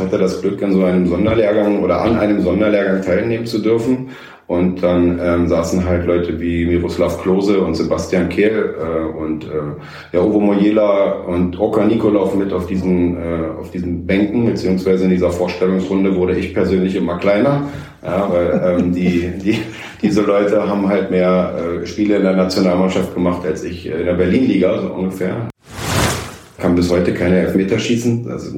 hatte das Glück, an so einem Sonderlehrgang oder an einem Sonderlehrgang teilnehmen zu dürfen. Und dann ähm, saßen halt Leute wie Miroslav Klose und Sebastian Kehl äh, und äh, ja, Uwe Mojela und Oka Nikolov mit auf diesen, äh, auf diesen Bänken, beziehungsweise in dieser Vorstellungsrunde wurde ich persönlich immer kleiner. Ja, weil ähm, die, die, diese Leute haben halt mehr äh, Spiele in der Nationalmannschaft gemacht als ich in der Berlin-Liga, so ungefähr kann bis heute keine Elfmeterschießen. Also,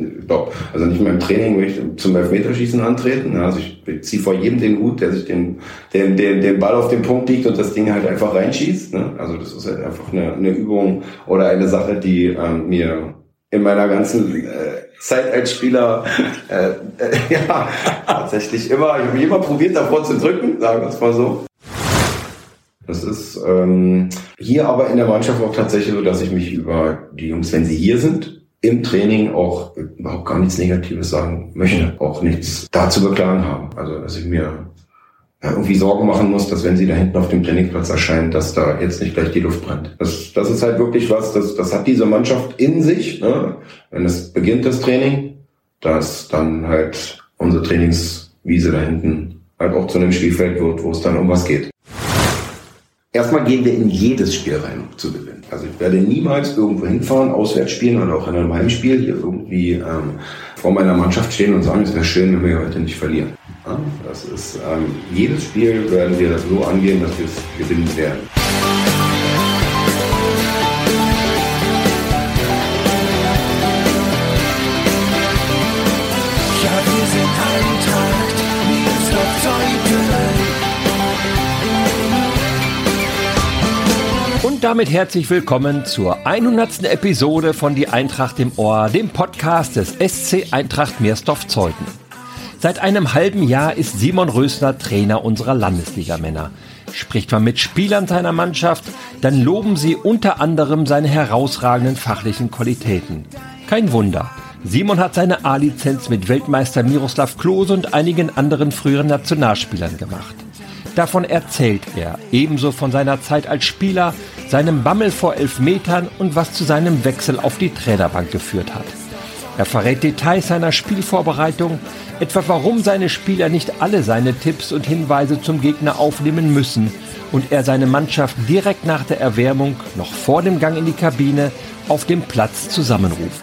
also nicht mehr im Training möchte ich zum Elfmeterschießen antreten. Also ich ziehe vor jedem den Hut, der sich den, den, den, den Ball auf den Punkt liegt und das Ding halt einfach reinschießt. Ne? Also das ist halt einfach eine, eine Übung oder eine Sache, die ähm, mir in meiner ganzen äh, Zeit als Spieler äh, äh, ja tatsächlich immer, ich habe immer probiert davor zu drücken, sagen wir es mal so. Das ist ähm, hier aber in der Mannschaft auch tatsächlich so, dass ich mich über die Jungs, wenn sie hier sind, im Training auch überhaupt gar nichts Negatives sagen möchte, auch nichts da zu beklagen haben. Also dass ich mir irgendwie Sorgen machen muss, dass wenn sie da hinten auf dem Trainingsplatz erscheinen, dass da jetzt nicht gleich die Luft brennt. Das, das ist halt wirklich was, das, das hat diese Mannschaft in sich. Ne? Wenn es beginnt, das Training, dass dann halt unsere Trainingswiese da hinten halt auch zu einem Spielfeld wird, wo es dann um was geht. Erstmal gehen wir in jedes Spiel rein, um zu gewinnen. Also ich werde niemals irgendwo hinfahren, auswärts spielen oder auch in einem Heimspiel hier irgendwie ähm, vor meiner Mannschaft stehen und sagen, es wäre schön, wenn wir heute nicht verlieren. Ja, das ist ähm, jedes Spiel werden wir das so angehen, dass wir es gewinnen werden. Und damit herzlich willkommen zur 100. Episode von Die Eintracht im Ohr, dem Podcast des SC Eintracht Meersdorf-Zeuthen. Seit einem halben Jahr ist Simon Rösner Trainer unserer Landesligamänner. Spricht man mit Spielern seiner Mannschaft, dann loben sie unter anderem seine herausragenden fachlichen Qualitäten. Kein Wunder. Simon hat seine A-Lizenz mit Weltmeister Miroslav Klose und einigen anderen früheren Nationalspielern gemacht. Davon erzählt er, ebenso von seiner Zeit als Spieler, seinem Bammel vor elf Metern und was zu seinem Wechsel auf die Trainerbank geführt hat. Er verrät Details seiner Spielvorbereitung, etwa warum seine Spieler nicht alle seine Tipps und Hinweise zum Gegner aufnehmen müssen und er seine Mannschaft direkt nach der Erwärmung, noch vor dem Gang in die Kabine, auf dem Platz zusammenruft.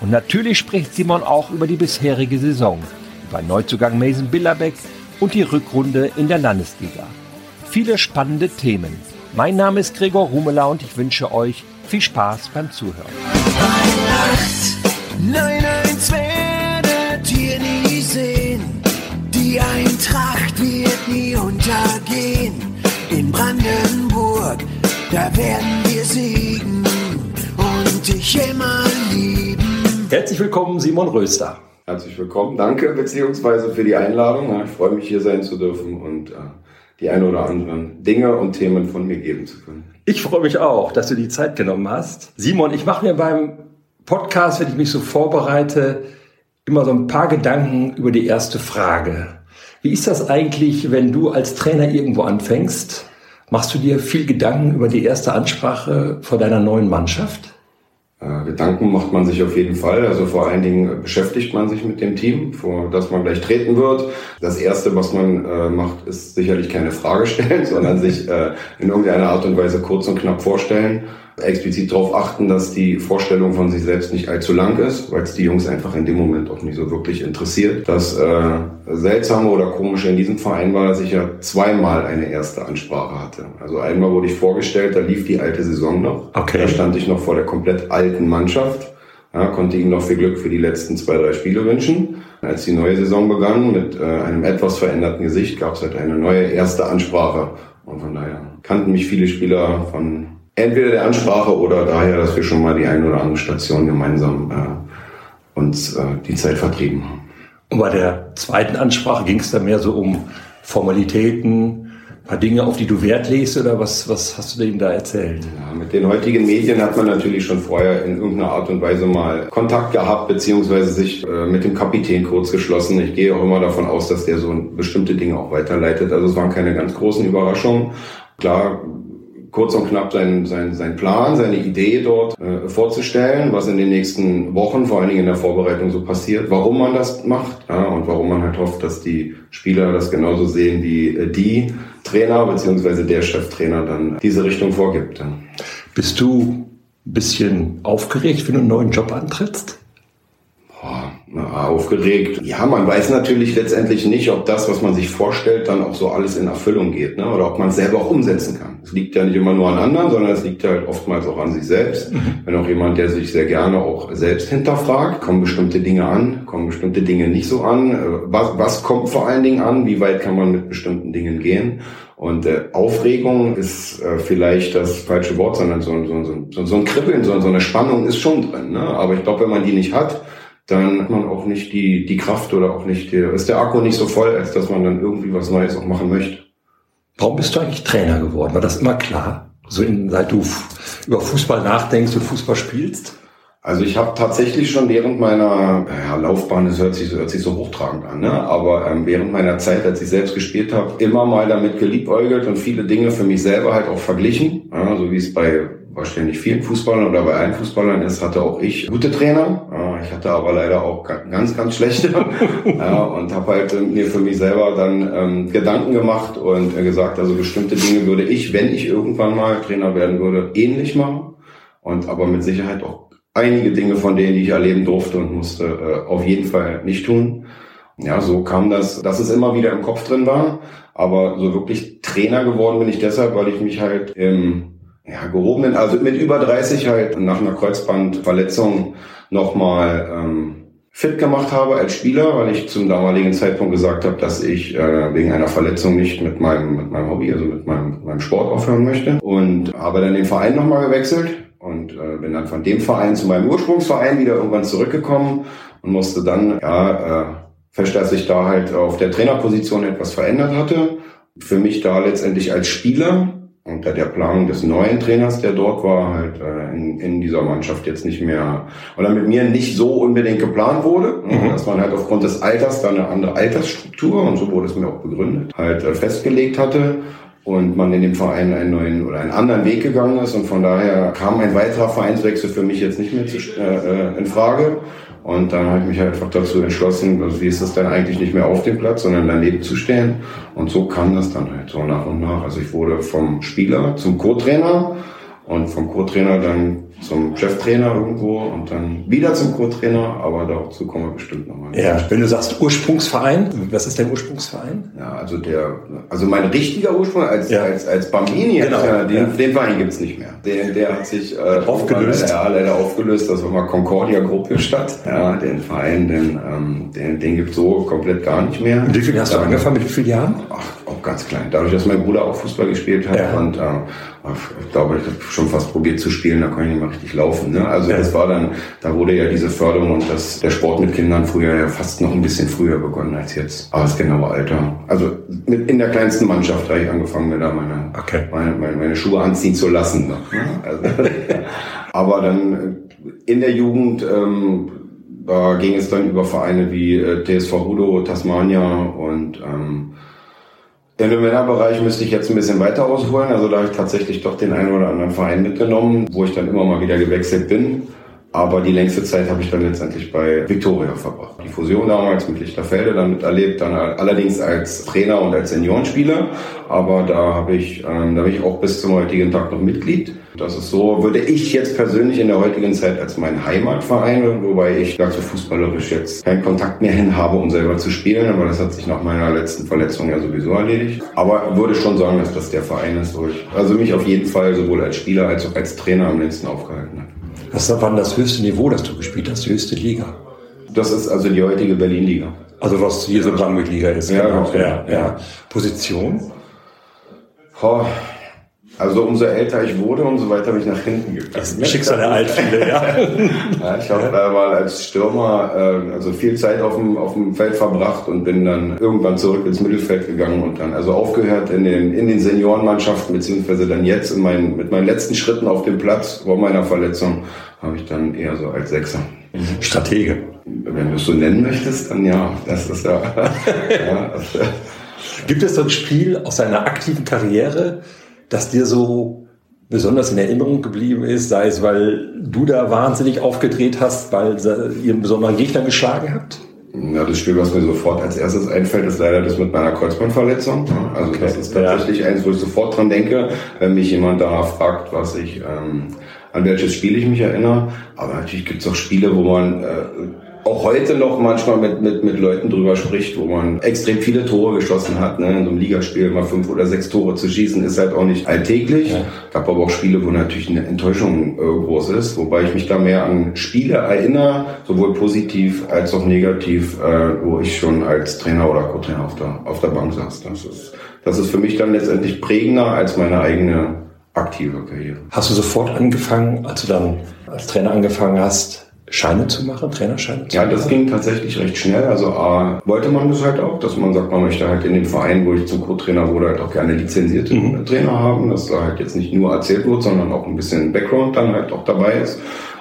Und natürlich spricht Simon auch über die bisherige Saison, über Neuzugang Mason Billerbeck, und die Rückrunde in der Landesliga. Viele spannende Themen. Mein Name ist Gregor Rumela und ich wünsche euch viel Spaß beim Zuhören. Weihnacht, nein, eins werdet ihr nie sehen. Die Eintracht wird nie untergehen. In Brandenburg, da werden wir siegen und dich immer lieben. Herzlich willkommen, Simon Röster. Herzlich willkommen. Danke beziehungsweise für die Einladung. Ich freue mich hier sein zu dürfen und äh, die ein oder anderen Dinge und Themen von mir geben zu können. Ich freue mich auch, dass du die Zeit genommen hast. Simon, ich mache mir beim Podcast, wenn ich mich so vorbereite, immer so ein paar Gedanken über die erste Frage. Wie ist das eigentlich, wenn du als Trainer irgendwo anfängst? Machst du dir viel Gedanken über die erste Ansprache vor deiner neuen Mannschaft? Äh, Gedanken macht man sich auf jeden Fall. Also vor allen Dingen beschäftigt man sich mit dem Team, vor das man gleich treten wird. Das erste, was man äh, macht, ist sicherlich keine Frage stellen, sondern sich äh, in irgendeiner Art und Weise kurz und knapp vorstellen explizit darauf achten, dass die Vorstellung von sich selbst nicht allzu lang ist, weil es die Jungs einfach in dem Moment auch nicht so wirklich interessiert. Das äh, Seltsame oder Komische in diesem Verein war, dass ich ja zweimal eine erste Ansprache hatte. Also einmal wurde ich vorgestellt, da lief die alte Saison noch. Okay. Da stand ich noch vor der komplett alten Mannschaft. Ja, konnte ihm noch viel Glück für die letzten zwei, drei Spiele wünschen. Als die neue Saison begann, mit äh, einem etwas veränderten Gesicht, gab es halt eine neue erste Ansprache. Und von daher kannten mich viele Spieler von entweder der Ansprache oder daher, dass wir schon mal die ein oder andere Station gemeinsam äh, uns äh, die Zeit vertrieben haben. Und bei der zweiten Ansprache ging es dann mehr so um Formalitäten, ein paar Dinge, auf die du Wert legst oder was, was hast du denen da erzählt? Ja, mit den heutigen Medien hat man natürlich schon vorher in irgendeiner Art und Weise mal Kontakt gehabt, beziehungsweise sich äh, mit dem Kapitän kurz geschlossen. Ich gehe auch immer davon aus, dass der so bestimmte Dinge auch weiterleitet. Also es waren keine ganz großen Überraschungen. Klar kurz und knapp seinen, seinen, seinen Plan, seine Idee dort äh, vorzustellen, was in den nächsten Wochen, vor allen Dingen in der Vorbereitung so passiert, warum man das macht ja, und warum man halt hofft, dass die Spieler das genauso sehen wie äh, die Trainer beziehungsweise der Cheftrainer dann diese Richtung vorgibt. Ja. Bist du ein bisschen aufgeregt, wenn du einen neuen Job antrittst? Aufgeregt. Ja, man weiß natürlich letztendlich nicht, ob das, was man sich vorstellt, dann auch so alles in Erfüllung geht, ne? oder ob man es selber auch umsetzen kann. Es liegt ja nicht immer nur an anderen, sondern es liegt halt oftmals auch an sich selbst. Mhm. Wenn auch jemand, der sich sehr gerne auch selbst hinterfragt, kommen bestimmte Dinge an, kommen bestimmte Dinge nicht so an. Äh, was, was kommt vor allen Dingen an? Wie weit kann man mit bestimmten Dingen gehen? Und äh, Aufregung ist äh, vielleicht das falsche Wort, sondern so, so, so, so ein Kribbeln, so, so eine Spannung ist schon drin. Ne? Aber ich glaube, wenn man die nicht hat, dann hat man auch nicht die, die Kraft oder auch nicht, der, ist der Akku nicht so voll, als dass man dann irgendwie was Neues auch machen möchte. Warum bist du eigentlich Trainer geworden? War das immer klar? So in, seit du über Fußball nachdenkst und Fußball spielst? Also ich habe tatsächlich schon während meiner ja, Laufbahn, das hört sich, hört sich so hochtragend an, ne? aber ähm, während meiner Zeit, als ich selbst gespielt habe, immer mal damit geliebäugelt und viele Dinge für mich selber halt auch verglichen, ja, so wie es bei wahrscheinlich vielen Fußballern oder bei allen Fußballern ist, hatte auch ich gute Trainer. Ich hatte aber leider auch ganz, ganz schlechte ja, und habe halt mir für mich selber dann ähm, Gedanken gemacht und gesagt, also bestimmte Dinge würde ich, wenn ich irgendwann mal Trainer werden würde, ähnlich machen und aber mit Sicherheit auch einige Dinge von denen, die ich erleben durfte und musste, äh, auf jeden Fall nicht tun. Ja, so kam das, dass es immer wieder im Kopf drin war. Aber so wirklich Trainer geworden bin ich deshalb, weil ich mich halt im ja, gehobenen, also mit über 30 halt nach einer Kreuzbandverletzung nochmal ähm, fit gemacht habe als Spieler, weil ich zum damaligen Zeitpunkt gesagt habe, dass ich äh, wegen einer Verletzung nicht mit meinem, mit meinem Hobby, also mit meinem, meinem Sport aufhören möchte. Und habe dann den Verein nochmal gewechselt und äh, bin dann von dem Verein zu meinem Ursprungsverein wieder irgendwann zurückgekommen und musste dann ja, äh, feststellen, dass sich da halt auf der Trainerposition etwas verändert hatte. Für mich da letztendlich als Spieler unter der Planung des neuen Trainers, der dort war, halt äh, in, in dieser Mannschaft jetzt nicht mehr oder mit mir nicht so unbedingt geplant wurde, mhm. dass man halt aufgrund des Alters dann eine andere Altersstruktur und so wurde es mir auch begründet, halt äh, festgelegt hatte und man in dem Verein einen neuen oder einen anderen Weg gegangen ist. Und von daher kam ein weiterer Vereinswechsel für mich jetzt nicht mehr zu, äh, äh in Frage und dann habe ich mich einfach dazu entschlossen, also wie ist es denn eigentlich nicht mehr auf dem Platz, sondern daneben zu stehen. Und so kam das dann halt so nach und nach. Also ich wurde vom Spieler zum Co-Trainer und vom Co-Trainer dann zum Cheftrainer irgendwo und dann wieder zum Co-Trainer, aber dazu kommen wir bestimmt nochmal. Ja, wenn du sagst Ursprungsverein, was ist dein Ursprungsverein? Ja, also der, also mein richtiger Ursprung als, ja. als, als Bambini, genau. ja, den, ja. den Verein gibt's nicht mehr. Der, der hat sich äh, aufgelöst. Leider, ja, leider aufgelöst, das war mal Concordia Gruppe statt. Ja, den Verein, den, ähm, den, den gibt's so komplett gar nicht mehr. Und wie viel hast du angefangen, mit wie vielen Jahren? Ach, auch ganz klein. Dadurch, dass mein Bruder auch Fußball gespielt hat ja. und äh, ich glaube, ich habe schon fast probiert zu spielen, da kann ich nicht mal richtig laufen. Ne? Also das war dann, da wurde ja diese Förderung und das, der Sport mit Kindern früher ja fast noch ein bisschen früher begonnen als jetzt. Aber das genaue Alter. Also mit, in der kleinsten Mannschaft habe ich angefangen, mir da meine, okay. meine, meine, meine Schuhe anziehen zu lassen. Ne? Also, aber dann in der Jugend ähm, da ging es dann über Vereine wie äh, TSV Rudo, Tasmania und ähm, in dem Männerbereich müsste ich jetzt ein bisschen weiter ausholen. Also da habe ich tatsächlich doch den einen oder anderen Verein mitgenommen, wo ich dann immer mal wieder gewechselt bin. Aber die längste Zeit habe ich dann letztendlich bei Victoria verbracht. Die Fusion damals mit Lichterfelde dann miterlebt, dann allerdings als Trainer und als Seniorenspieler. Aber da habe ich, ähm, da bin ich auch bis zum heutigen Tag noch Mitglied. Das ist so, würde ich jetzt persönlich in der heutigen Zeit als mein Heimatverein, wobei ich dazu fußballerisch jetzt keinen Kontakt mehr hin habe, um selber zu spielen, aber das hat sich nach meiner letzten Verletzung ja sowieso erledigt. Aber würde schon sagen, dass das der Verein ist, wo ich also mich auf jeden Fall sowohl als Spieler als auch als Trainer am längsten aufgehalten habe. Was war das höchste Niveau, das du gespielt hast, die höchste Liga? Das ist also die heutige Berlin-Liga. Also was hier so Brandenburg-Liga ist. Ja, genau. ja, ja. Position? Oh, also umso älter ich wurde, umso weiter bin ich nach hinten gegangen. Das ist Schicksal der Altfiele, ja. ja. Ich habe äh, mal als Stürmer äh, also viel Zeit auf dem, auf dem Feld verbracht und bin dann irgendwann zurück ins Mittelfeld gegangen und dann also aufgehört in den, in den Seniorenmannschaften, beziehungsweise dann jetzt in meinen, mit meinen letzten Schritten auf dem Platz vor meiner Verletzung habe ich dann eher so als Sechser. Stratege. Wenn du es so nennen möchtest, dann ja. Das ist ja. ja das, Gibt es so ein Spiel aus seiner aktiven Karriere, das dir so besonders in Erinnerung geblieben ist, sei es, weil du da wahnsinnig aufgedreht hast, weil ihr einen besonderen Gegner geschlagen habt? Ja, das Spiel, was mir sofort als erstes einfällt, ist leider das mit meiner Kreuzbandverletzung. Also okay. das ist tatsächlich ja. eins, wo ich sofort dran denke, wenn mich jemand da fragt, was ich, ähm, an welches Spiel ich mich erinnere. Aber natürlich gibt es auch Spiele, wo man äh, auch heute noch manchmal mit, mit, mit Leuten drüber spricht, wo man extrem viele Tore geschossen hat. Ne? In so einem Ligaspiel mal fünf oder sechs Tore zu schießen, ist halt auch nicht alltäglich. Ja. Gab aber auch Spiele, wo natürlich eine Enttäuschung äh, groß ist, wobei ich mich da mehr an Spiele erinnere, sowohl positiv als auch negativ, äh, wo ich schon als Trainer oder Co-Trainer auf der, auf der Bank saß. Das ist, das ist für mich dann letztendlich prägender als meine eigene aktive Karriere. Hast du sofort angefangen, als du dann als Trainer angefangen hast, Scheine zu machen, Trainerscheine zu machen? Ja, das ging tatsächlich recht schnell. Also A, wollte man das halt auch, dass man sagt, man möchte halt in dem Verein, wo ich zum Co-Trainer wurde, halt auch gerne lizenzierte mhm. Trainer haben, dass da halt jetzt nicht nur erzählt wird, sondern auch ein bisschen Background dann halt auch dabei ist.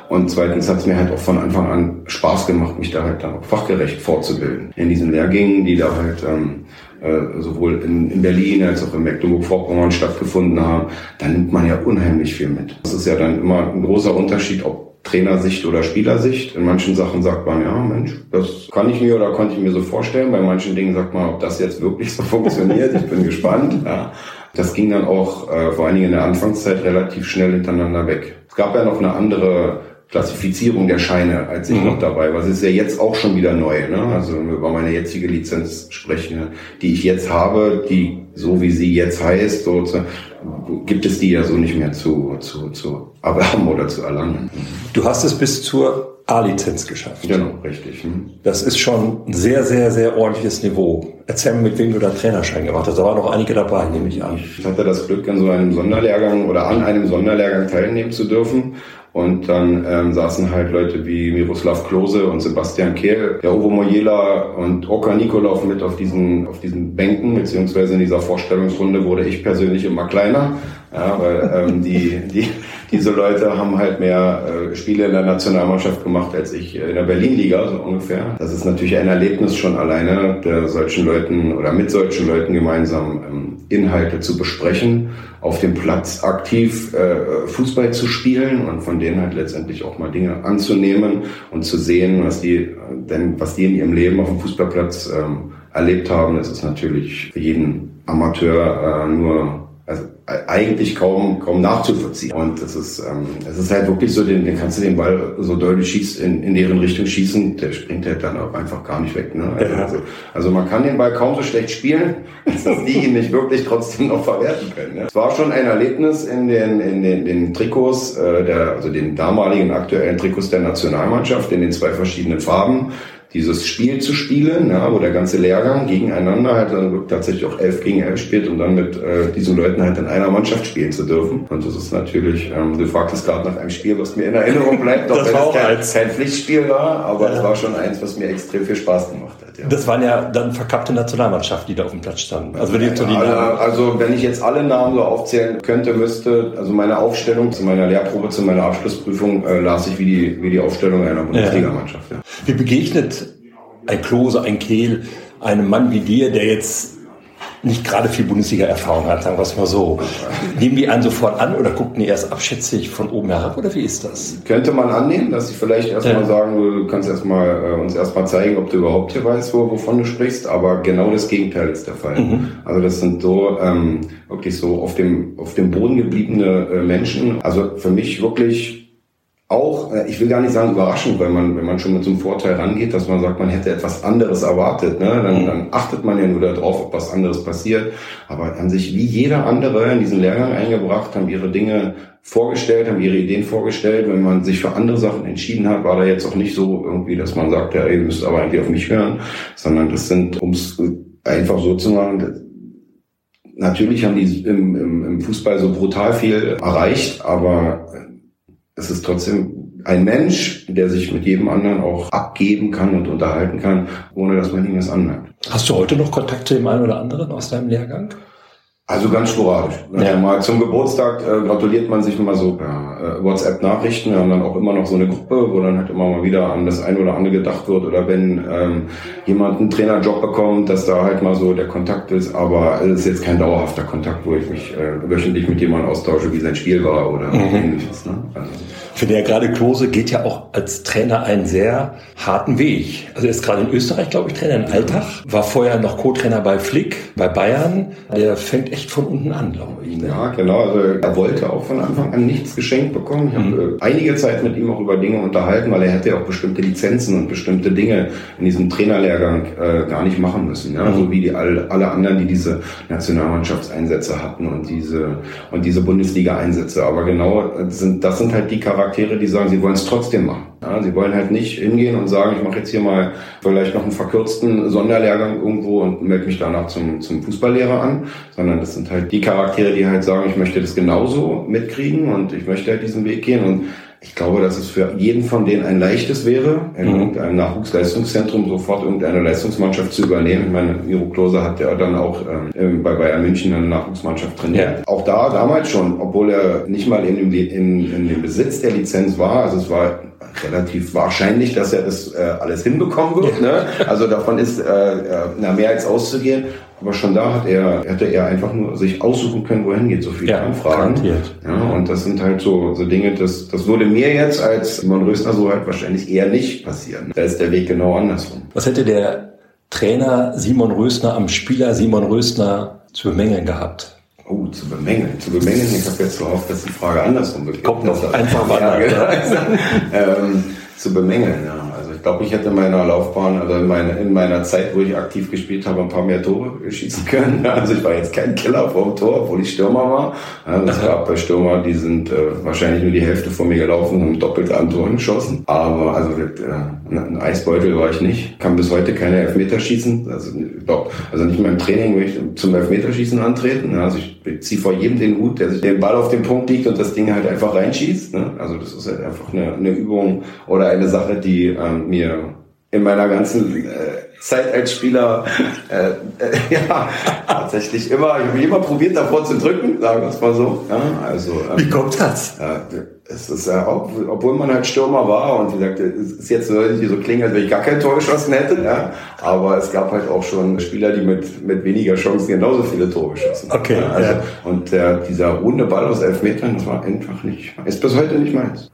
Und zweitens hat es mir halt auch von Anfang an Spaß gemacht, mich da halt dann auch fachgerecht fortzubilden. In diesen Lehrgängen, die da halt ähm, äh, sowohl in, in Berlin als auch in Mecklenburg-Vorpommern stattgefunden haben, da nimmt man ja unheimlich viel mit. Das ist ja dann immer ein großer Unterschied, ob Trainersicht oder Spielersicht. In manchen Sachen sagt man, ja, Mensch, das kann ich mir oder konnte ich mir so vorstellen. Bei manchen Dingen sagt man, ob das jetzt wirklich so funktioniert. Ich bin gespannt. Ja. Das ging dann auch äh, vor allen Dingen in der Anfangszeit relativ schnell hintereinander weg. Es gab ja noch eine andere Klassifizierung der Scheine, als ich mhm. noch dabei war. Das ist ja jetzt auch schon wieder neu. Ne? Also wenn wir über meine jetzige Lizenz sprechen, die ich jetzt habe, die so wie sie jetzt heißt, so gibt es die ja so nicht mehr zu, zu, zu erwerben oder zu erlangen. Du hast es bis zur A-Lizenz geschafft. Genau, richtig. Hm. Das ist schon ein sehr, sehr, sehr ordentliches Niveau. Erzähl mir, mit wem du da Trainerschein gemacht hast. Da waren noch einige dabei, nehme ich an. Ich hatte das Glück, an so einem Sonderlehrgang oder an einem Sonderlehrgang teilnehmen zu dürfen. Und dann ähm, saßen halt Leute wie Miroslav Klose und Sebastian Kehl, der Ovo Mojela und Oka Nikolov mit auf diesen, auf diesen Bänken, beziehungsweise in dieser Vorstellungsrunde wurde ich persönlich immer kleiner, ja, weil ähm, die, die, diese Leute haben halt mehr äh, Spiele in der Nationalmannschaft gemacht als ich in der Berlin-Liga, so ungefähr. Das ist natürlich ein Erlebnis schon alleine, der solchen Leuten oder mit solchen Leuten gemeinsam ähm, Inhalte zu besprechen, auf dem Platz aktiv äh, Fußball zu spielen und von denen halt letztendlich auch mal Dinge anzunehmen und zu sehen, was die, denn was die in ihrem Leben auf dem Fußballplatz ähm, erlebt haben. Das ist natürlich für jeden Amateur äh, nur also eigentlich kaum kaum nachzuvollziehen. Und es ist ähm, es ist halt wirklich so, den, den kannst du den Ball so deutlich schießt in, in deren Richtung schießen, der springt halt dann auch einfach gar nicht weg. Ne? Also, also, also man kann den Ball kaum so schlecht spielen, dass die ihn nicht wirklich trotzdem noch verwerten können. Ne? Es war schon ein Erlebnis in den in den, den Trikots äh, der also den damaligen aktuellen Trikots der Nationalmannschaft in den zwei verschiedenen Farben dieses Spiel zu spielen, ja, wo der ganze Lehrgang gegeneinander halt dann tatsächlich auch elf gegen elf spielt und dann mit äh, diesen Leuten halt in einer Mannschaft spielen zu dürfen. Und das ist natürlich, ähm, du fragtest gerade nach einem Spiel, was mir in Erinnerung bleibt, auch wenn es kein, kein, Pflichtspiel war, aber ja. es war schon eins, was mir extrem viel Spaß gemacht hat. Ja. Das waren ja dann verkappte Nationalmannschaften, die da auf dem Platz standen. Also wenn, ja, so also wenn ich jetzt alle Namen so aufzählen könnte, müsste, also meine Aufstellung zu meiner Lehrprobe, zu meiner Abschlussprüfung äh, las ich wie die, wie die Aufstellung einer Bundesligamannschaft. Ja. Wie begegnet ein Klose, ein Kehl, einem Mann wie dir, der jetzt nicht gerade viel Bundesliga-Erfahrung hat, sagen wir es mal so. Nehmen die einen sofort an oder gucken die erst abschätzig von oben herab oder wie ist das? Könnte man annehmen, dass sie vielleicht erstmal ja. sagen, du kannst erstmal äh, uns erstmal zeigen, ob du überhaupt hier weißt, wo, wovon du sprichst, aber genau das Gegenteil ist der Fall. Mhm. Also das sind so ähm, wirklich so auf dem auf dem Boden gebliebene äh, Menschen. Also für mich wirklich auch, äh, ich will gar nicht sagen überraschend, weil man, wenn man schon mit so einem Vorteil rangeht, dass man sagt, man hätte etwas anderes erwartet, ne? dann, mhm. dann achtet man ja nur darauf, ob was anderes passiert. Aber an sich wie jeder andere in diesen Lehrgang eingebracht, haben ihre Dinge vorgestellt, haben ihre Ideen vorgestellt. Wenn man sich für andere Sachen entschieden hat, war da jetzt auch nicht so irgendwie, dass man sagt, ja, ihr müsst aber eigentlich auf mich hören, sondern das sind, um es einfach so zu machen, Natürlich haben die im, im, im Fußball so brutal viel erreicht, aber es ist trotzdem ein Mensch, der sich mit jedem anderen auch abgeben kann und unterhalten kann, ohne dass man ihm das anmerkt. Hast du heute noch Kontakt zu dem einen oder anderen aus deinem Lehrgang? Also ganz sporadisch. Ja. Mal zum Geburtstag äh, gratuliert man sich mal so per äh, WhatsApp-Nachrichten. Wir haben dann auch immer noch so eine Gruppe, wo dann halt immer mal wieder an das eine oder andere gedacht wird. Oder wenn ähm, jemand einen Trainerjob bekommt, dass da halt mal so der Kontakt ist. Aber es ist jetzt kein dauerhafter Kontakt, wo ich mich äh, wöchentlich mit jemandem austausche, wie sein Spiel war oder mhm. ähnliches. Ne? Also. Finde ja gerade Klose geht ja auch als Trainer einen sehr harten Weg. Also er ist gerade in Österreich, glaube ich, Trainer in Alltag, war vorher noch Co-Trainer bei Flick, bei Bayern. Der fängt echt von unten an, glaube ich. Ne? Ja, genau. Also er wollte auch von Anfang an nichts geschenkt bekommen. Ich habe mhm. Äh, einige Zeit mit ihm auch über Dinge unterhalten, weil er hätte ja auch bestimmte Lizenzen und bestimmte Dinge in diesem Trainerlehrgang äh, gar nicht machen müssen. Ja? Mhm. So wie die alle, alle anderen, die diese Nationalmannschaftseinsätze hatten und diese und diese Bundesliga-Einsätze. Aber genau sind das sind halt die Charaktere Charaktere, die sagen, sie wollen es trotzdem machen. Ja, sie wollen halt nicht hingehen und sagen, ich mache jetzt hier mal vielleicht noch einen verkürzten Sonderlehrgang irgendwo und melde mich danach zum, zum Fußballlehrer an, sondern das sind halt die Charaktere, die halt sagen, ich möchte das genauso mitkriegen und ich möchte halt diesen Weg gehen und ich glaube, dass es für jeden von denen ein leichtes wäre, in mhm. irgendeinem Nachwuchsleistungszentrum sofort irgendeine Leistungsmannschaft zu übernehmen. Ich meine, Miro Klose hat ja dann auch ähm, bei Bayern München eine Nachwuchsmannschaft trainiert. Ja. Auch da damals schon, obwohl er nicht mal in dem, in, in dem Besitz der Lizenz war. Also es war relativ wahrscheinlich, dass er das äh, alles hinbekommen wird. Ne? Also davon ist äh, äh na, mehr als auszugehen. Aber schon da hat er, hätte er einfach nur sich aussuchen können, wohin geht so viele ja, Anfragen. Garantiert. Ja, und das sind halt so, so Dinge, das, das würde mir jetzt als Simon Rösner so halt wahrscheinlich eher nicht passieren. Da ist der Weg genau andersrum. Was hätte der Trainer Simon Rösner am Spieler Simon Rösner zu bemängeln gehabt? Oh, zu bemängeln. Zu bemängeln, ich habe jetzt gehofft, dass die Frage andersrum wird. Kommt noch einfach mal. Ja, genau. ähm, zu bemängeln, ja glaube, ich hätte in meiner Laufbahn, also in meiner, in meiner Zeit, wo ich aktiv gespielt habe, ein paar mehr Tore schießen können. Also ich war jetzt kein Killer vom Tor, obwohl ich Stürmer war. Also es gab bei Stürmer, die sind äh, wahrscheinlich nur die Hälfte von mir gelaufen und doppelte an Toren geschossen. Aber also äh, ein Eisbeutel war ich nicht. Kann bis heute keine Elfmeterschießen. Also, glaub, also nicht mehr im Training will ich zum Elfmeterschießen antreten. Also ich, ich ziehe vor jedem den Hut, der sich den Ball auf den Punkt liegt und das Ding halt einfach reinschießt. Ne? Also das ist halt einfach eine, eine Übung oder eine Sache, die ähm, mir in meiner ganzen äh, Zeit als Spieler äh, äh, ja tatsächlich immer, ich habe immer probiert davor zu drücken, sagen wir es mal so. Ja, also, ähm, Wie kommt das? Äh, es ist ja auch, obwohl man halt Stürmer war und wie gesagt, es ist jetzt so, so klingen, als wenn ich gar kein Tor geschossen hätte, ja, aber es gab halt auch schon Spieler, die mit, mit weniger Chancen genauso viele Tore geschossen haben. Okay. Ja, also, ja. Und der, dieser runde Ball aus elf Metern, das war einfach nicht, ist bis heute nicht meins.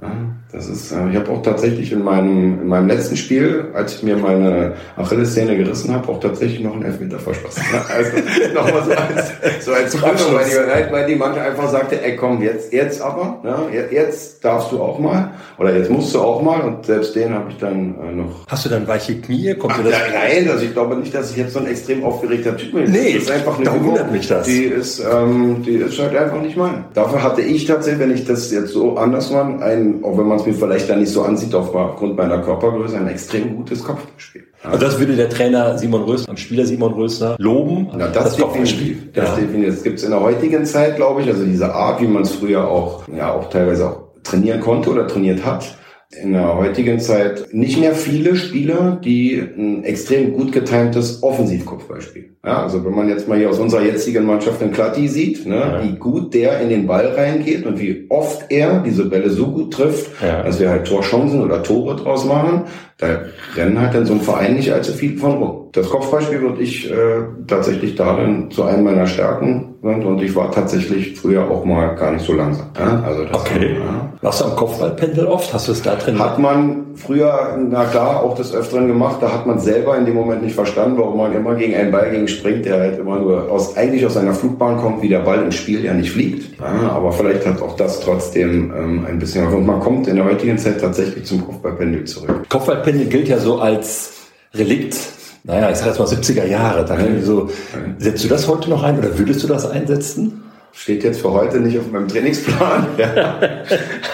Das ist, äh, ich habe auch tatsächlich in meinem, in meinem letzten Spiel, als ich mir meine Achillessehne gerissen habe, auch tatsächlich noch einen Elfmeter verschossen. Also nochmal so als, so als Rückschau, weil die, weil die manche einfach sagte, ey komm, jetzt, jetzt aber, ja, jetzt darfst du auch mal oder jetzt musst du auch mal und selbst den habe ich dann äh, noch. Hast du dann weiche Knie? Kommt Ach, das nein, also ich glaube nicht, dass ich jetzt so ein extrem aufgeregter Typ bin. Nee, das ist einfach eine wundert mich das. Die ist, ähm, die ist halt einfach nicht mein. Dafür hatte ich tatsächlich, wenn ich das jetzt so anders war, ein, auch wenn man es mir vielleicht dann nicht so ansieht, aufgrund meiner Körpergröße, ein extrem gutes Kopfspiel. Also das würde der Trainer Simon Rösner, am Spieler Simon Rösner loben. Na, das, das definitiv. Das, ja. definitiv. das gibt es in der heutigen Zeit, glaube ich. Also diese Art, wie man es früher auch, ja, auch teilweise auch trainieren konnte oder trainiert hat. In der heutigen Zeit nicht mehr viele Spieler, die ein extrem gut getimtes Offensivkopfball spielen. Ja, also wenn man jetzt mal hier aus unserer jetzigen Mannschaft den Klatti sieht, ne, ja. wie gut der in den Ball reingeht und wie oft er diese Bälle so gut trifft, ja. dass wir halt Torchancen oder Tore draus machen, da rennen halt in so einem Verein nicht allzu viel von rum. Das Kopfballspiel würde ich äh, tatsächlich darin zu einem meiner Stärken und ich war tatsächlich früher auch mal gar nicht so langsam. Ja, also das okay. War, ja. Warst du am Kopfballpendel oft? Hast du es da drin? Hat man früher, na klar, auch des Öfteren gemacht. Da hat man selber in dem Moment nicht verstanden, warum man immer gegen einen Ball gegen springt, der halt immer nur aus, eigentlich aus einer Flugbahn kommt, wie der Ball im Spiel ja nicht fliegt. Ja, aber vielleicht hat auch das trotzdem ähm, ein bisschen, und man kommt in der heutigen Zeit tatsächlich zum Kopfballpendel zurück. Kopfballpendel gilt ja so als Relikt naja, ich sag jetzt mal 70er Jahre. Da kann ich so, setzt du das heute noch ein oder würdest du das einsetzen? Steht jetzt für heute nicht auf meinem Trainingsplan. ja.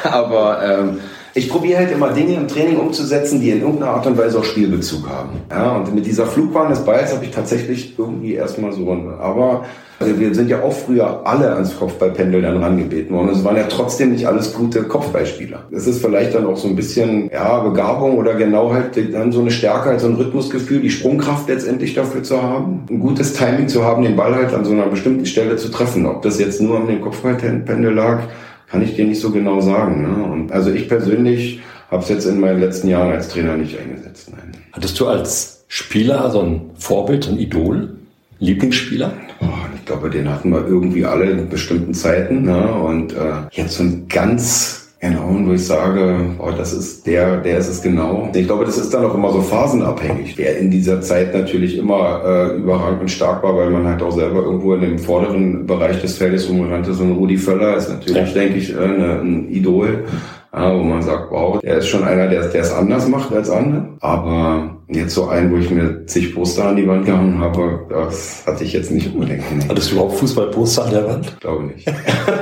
Aber ähm, ich probiere halt immer Dinge im Training umzusetzen, die in irgendeiner Art und Weise auch Spielbezug haben. Ja, und mit dieser Flugbahn des Balls habe ich tatsächlich irgendwie erstmal so, aber also wir sind ja auch früher alle ans Kopfballpendel dann rangebeten worden. Es waren ja trotzdem nicht alles gute Kopfballspieler. Es ist vielleicht dann auch so ein bisschen, ja, Begabung oder genau halt dann so eine Stärke, halt so ein Rhythmusgefühl, die Sprungkraft letztendlich dafür zu haben, ein gutes Timing zu haben, den Ball halt an so einer bestimmten Stelle zu treffen. Ob das jetzt nur an dem Kopfballpendel lag, kann ich dir nicht so genau sagen. Ne? Und also ich persönlich habe es jetzt in meinen letzten Jahren als Trainer nicht eingesetzt. Nein. Hattest du als Spieler so ein Vorbild, ein Idol, Lieblingsspieler? Oh, ich glaube, den hatten wir irgendwie alle in bestimmten Zeiten. Ne? Und äh, jetzt so ein ganz Genau, wo ich sage, oh, das ist der, der ist es genau. Ich glaube, das ist dann auch immer so phasenabhängig. Wer in dieser Zeit natürlich immer äh, überragend und stark war, weil man halt auch selber irgendwo in dem vorderen Bereich des Feldes rumrannte. So ein Rudi Völler ist natürlich, ja. denke ich, äh, ne, ein Idol, äh, wo man sagt, wow, der ist schon einer, der es anders macht als andere. Aber Jetzt so ein, wo ich mir zig Poster an die Wand gehangen habe, das hatte ich jetzt nicht unbedingt. Hattest du überhaupt Fußballposter an der Wand? Glaube nicht.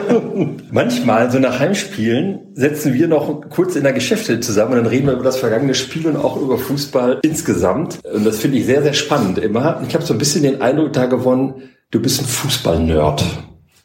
Manchmal, so nach Heimspielen, setzen wir noch kurz in der Geschäfte zusammen und dann reden wir über das vergangene Spiel und auch über Fußball insgesamt. Und das finde ich sehr, sehr spannend immer. Ich habe so ein bisschen den Eindruck da gewonnen, du bist ein Fußball-Nerd.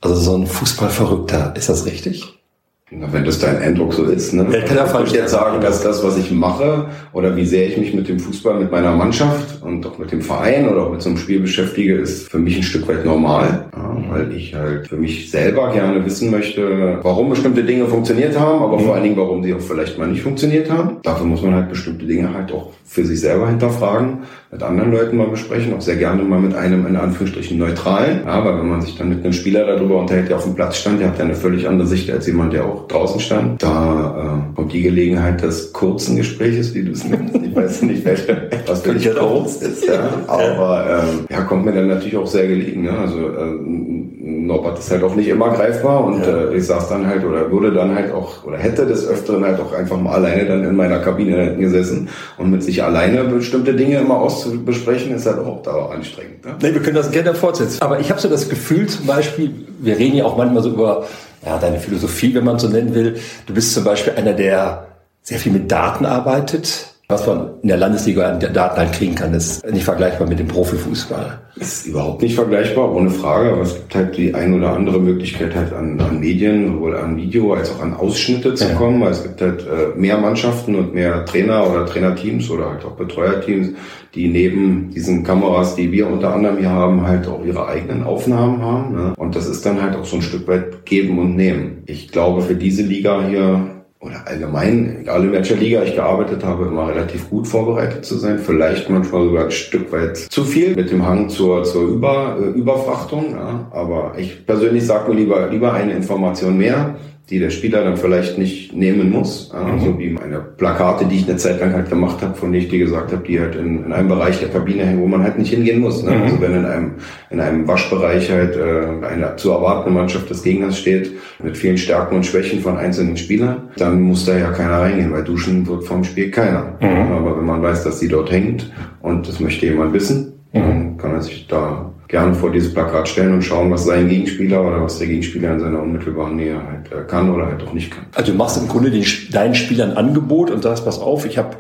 Also so ein Fußballverrückter. Ist das richtig? Na, wenn das dein Eindruck so ist, ne? Ja, kann ja jetzt sagen, dass das, was ich mache oder wie sehr ich mich mit dem Fußball, mit meiner Mannschaft und auch mit dem Verein oder auch mit so einem Spiel beschäftige, ist für mich ein Stück weit normal, ja, weil ich halt für mich selber gerne wissen möchte, warum bestimmte Dinge funktioniert haben, aber mhm. vor allen Dingen, warum sie auch vielleicht mal nicht funktioniert haben. Dafür muss man halt bestimmte Dinge halt auch für sich selber hinterfragen, mit anderen Leuten mal besprechen, auch sehr gerne mal mit einem in Anführungsstrichen neutralen. Aber wenn man sich dann mit einem Spieler darüber unterhält, der auf dem Platz stand, der hat ja eine völlig andere Sicht als jemand, der auch draußen stand. Da äh, kommt die Gelegenheit des kurzen Gespräches, wie du es nennst. Ich weiß nicht, welche, was für dich kurz ist. Ja. Aber ähm, ja, kommt mir dann natürlich auch sehr gelegen. Ne? Also äh, Norbert ist halt auch nicht immer greifbar und ja. äh, ich saß dann halt oder würde dann halt auch oder hätte des Öfteren halt auch einfach mal alleine dann in meiner Kabine gesessen und mit sich alleine bestimmte Dinge immer auszubesprechen, ist halt auch dauer anstrengend. Ne? Nee, wir können das gerne fortsetzen. Aber ich habe so das Gefühl zum Beispiel, wir reden ja auch manchmal so über ja, deine Philosophie, wenn man so nennen will. Du bist zum Beispiel einer, der sehr viel mit Daten arbeitet, was man in der Landesliga an Daten halt kriegen kann, ist nicht vergleichbar mit dem Profifußball. Ist überhaupt nicht vergleichbar, ohne Frage. Aber es gibt halt die ein oder andere Möglichkeit halt an, an Medien, sowohl an Video als auch an Ausschnitte zu ja. kommen. Weil es gibt halt äh, mehr Mannschaften und mehr Trainer oder Trainerteams oder halt auch Betreuerteams, die neben diesen Kameras, die wir unter anderem hier haben, halt auch ihre eigenen Aufnahmen haben. Ne? Und das ist dann halt auch so ein Stück weit geben und nehmen. Ich glaube, für diese Liga hier oder allgemein, egal in welcher Liga ich gearbeitet habe, immer relativ gut vorbereitet zu sein. Vielleicht manchmal sogar ein Stück weit zu viel mit dem Hang zur, zur Über, äh, Überfrachtung. Ja. Aber ich persönlich sage mir lieber, lieber eine Information mehr die der Spieler dann vielleicht nicht nehmen muss. Mhm. So wie meine Plakate, die ich eine Zeit lang halt gemacht habe, von denen ich dir gesagt habe, die halt in, in einem Bereich der Kabine hängen, wo man halt nicht hingehen muss. Ne? Mhm. Also wenn in einem, in einem Waschbereich halt äh, eine zu erwartende Mannschaft des Gegners steht, mit vielen Stärken und Schwächen von einzelnen Spielern, dann muss da ja keiner reingehen, weil duschen wird vom Spiel keiner. Mhm. Aber wenn man weiß, dass sie dort hängt und das möchte jemand wissen, mhm. dann kann er sich da gerne vor dieses Plakat stellen und schauen, was sein Gegenspieler oder was der Gegenspieler in seiner unmittelbaren Nähe halt äh, kann oder halt auch nicht kann. Also du machst im Grunde den, deinen Spielern Angebot und sagst, pass auf, ich habe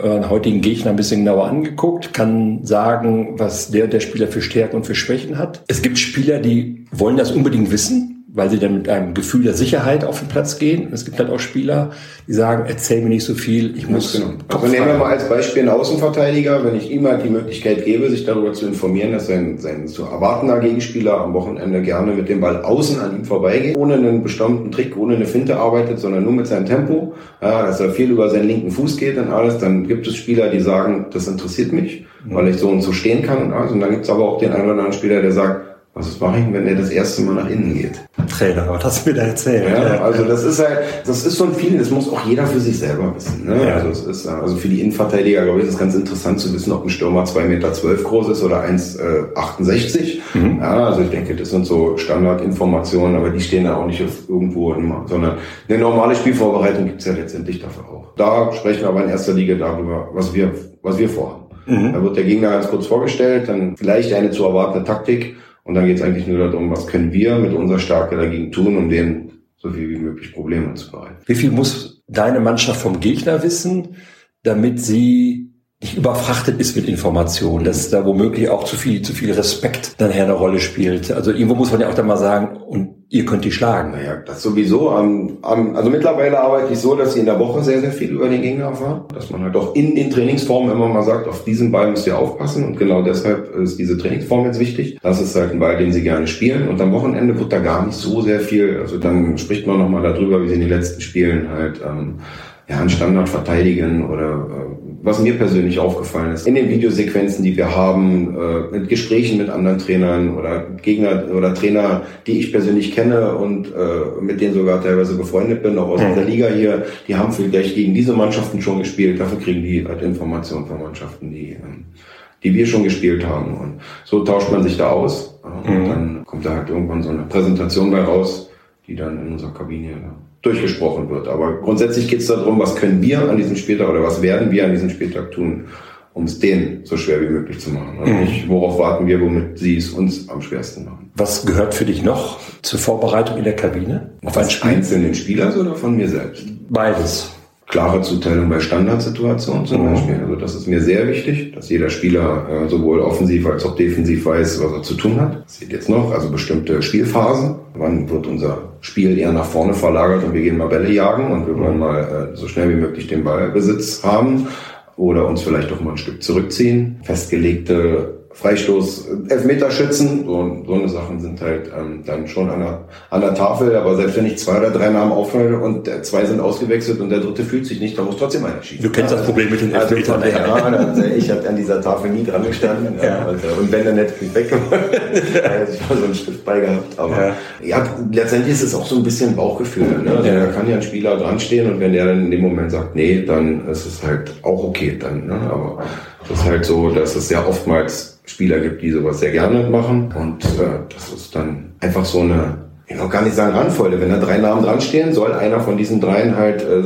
euren heutigen Gegner ein bisschen genauer angeguckt, kann sagen, was der der Spieler für Stärken und für Schwächen hat. Es gibt Spieler, die wollen das unbedingt wissen weil sie dann mit einem Gefühl der Sicherheit auf den Platz gehen. es gibt halt auch Spieler, die sagen, erzähl mir nicht so viel, ich muss. Genau. Also nehmen wir mal als Beispiel einen Außenverteidiger, wenn ich ihm halt die Möglichkeit gebe, sich darüber zu informieren, dass sein, sein zu erwartender Gegenspieler am Wochenende gerne mit dem Ball außen an ihm vorbeigeht, ohne einen bestimmten Trick, ohne eine Finte arbeitet, sondern nur mit seinem Tempo, ja, dass er viel über seinen linken Fuß geht und alles, dann gibt es Spieler, die sagen, das interessiert mich, weil ich so und so stehen kann und alles. Und dann gibt es aber auch den einen oder anderen Spieler, der sagt, was mache ich, wenn er das erste Mal nach innen geht? Trainer, was hast du mir da erzählt? Ja, also das ist halt, das ist so ein Feeling, das muss auch jeder für sich selber wissen. Ne? Ja. Also es ist, also für die Innenverteidiger, glaube ich, ist es ganz interessant zu wissen, ob ein Stürmer 2,12 Meter groß ist oder 1,68. Äh, mhm. Ja, also ich denke, das sind so Standardinformationen, aber die stehen da auch nicht irgendwo sondern eine normale Spielvorbereitung gibt es ja letztendlich dafür auch. Da sprechen wir aber in erster Linie darüber, was wir, was wir vorhaben. Mhm. Da wird der Gegner ganz kurz vorgestellt, dann vielleicht eine zu erwartende Taktik und dann geht es eigentlich nur darum, was können wir mit unserer Stärke dagegen tun, um denen so viel wie möglich Probleme zu bereiten. Wie viel muss deine Mannschaft vom Gegner wissen, damit sie überfrachtet ist mit Informationen, dass da womöglich auch zu viel, zu viel Respekt dann her eine Rolle spielt. Also irgendwo muss man ja auch dann mal sagen, und ihr könnt die schlagen. Naja, das sowieso. Um, um, also mittlerweile arbeite ich so, dass ich in der Woche sehr, sehr viel über den Gegner erfahre. Dass man halt auch in den Trainingsformen immer mal sagt, auf diesen Ball müsst ihr aufpassen. Und genau deshalb ist diese Trainingsform jetzt wichtig. Das ist halt ein Ball, den sie gerne spielen. Und am Wochenende wird da gar nicht so sehr viel. Also dann spricht man nochmal darüber, wie sie in den letzten Spielen halt ähm, ja, einen Standard verteidigen oder äh, was mir persönlich aufgefallen ist, in den Videosequenzen, die wir haben, äh, mit Gesprächen mit anderen Trainern oder Gegner oder Trainer, die ich persönlich kenne und äh, mit denen sogar teilweise befreundet bin, auch aus mhm. der Liga hier, die haben vielleicht gegen diese Mannschaften schon gespielt, dafür kriegen die halt Informationen von Mannschaften, die, ähm, die wir schon gespielt haben. Und so tauscht man sich da aus. Und mhm. dann kommt da halt irgendwann so eine Präsentation bei raus, die dann in unserer Kabine durchgesprochen wird. Aber grundsätzlich geht es darum, was können wir an diesem Spieltag oder was werden wir an diesem Spieltag tun, um es denen so schwer wie möglich zu machen. Und mhm. nicht, worauf warten wir, womit sie es uns am schwersten machen. Was gehört für dich noch zur Vorbereitung in der Kabine? Auf ein Spiel? einzelnen Spielers oder von mir selbst? Beides klare Zuteilung bei Standardsituationen zum mhm. Beispiel. Also das ist mir sehr wichtig, dass jeder Spieler äh, sowohl offensiv als auch defensiv weiß, was er zu tun hat. Das sieht jetzt noch, also bestimmte Spielphasen. Wann wird unser Spiel eher nach vorne verlagert und wir gehen mal Bälle jagen und wir wollen mal äh, so schnell wie möglich den Ballbesitz haben oder uns vielleicht auch mal ein Stück zurückziehen. Festgelegte Freistoß, Elfmeterschützen, so, so eine Sachen sind halt ähm, dann schon an der, an der Tafel, aber selbst wenn ich zwei oder drei Namen aufhöre und zwei sind ausgewechselt und der dritte fühlt sich nicht, dann muss trotzdem einer schießen. Du kennst ja, das Problem mit den also Elfmetern. Also, ja, also ich habe an dieser Tafel nie dran gestanden ja. also, und wenn dann hätte ich weggemacht, also ich mal so einen Stift bei gehabt, aber ja. letztendlich ist es auch so ein bisschen Bauchgefühl. Ne? Also. Da kann ja ein Spieler dran stehen und wenn der dann in dem Moment sagt, nee, dann ist es halt auch okay dann, ne? aber das ist halt so, dass es ja oftmals Spieler gibt, die sowas sehr gerne machen. Und äh, das ist dann einfach so eine, ich will auch gar nicht sagen Randvolle. Wenn da drei Namen dran stehen, soll einer von diesen dreien halt äh,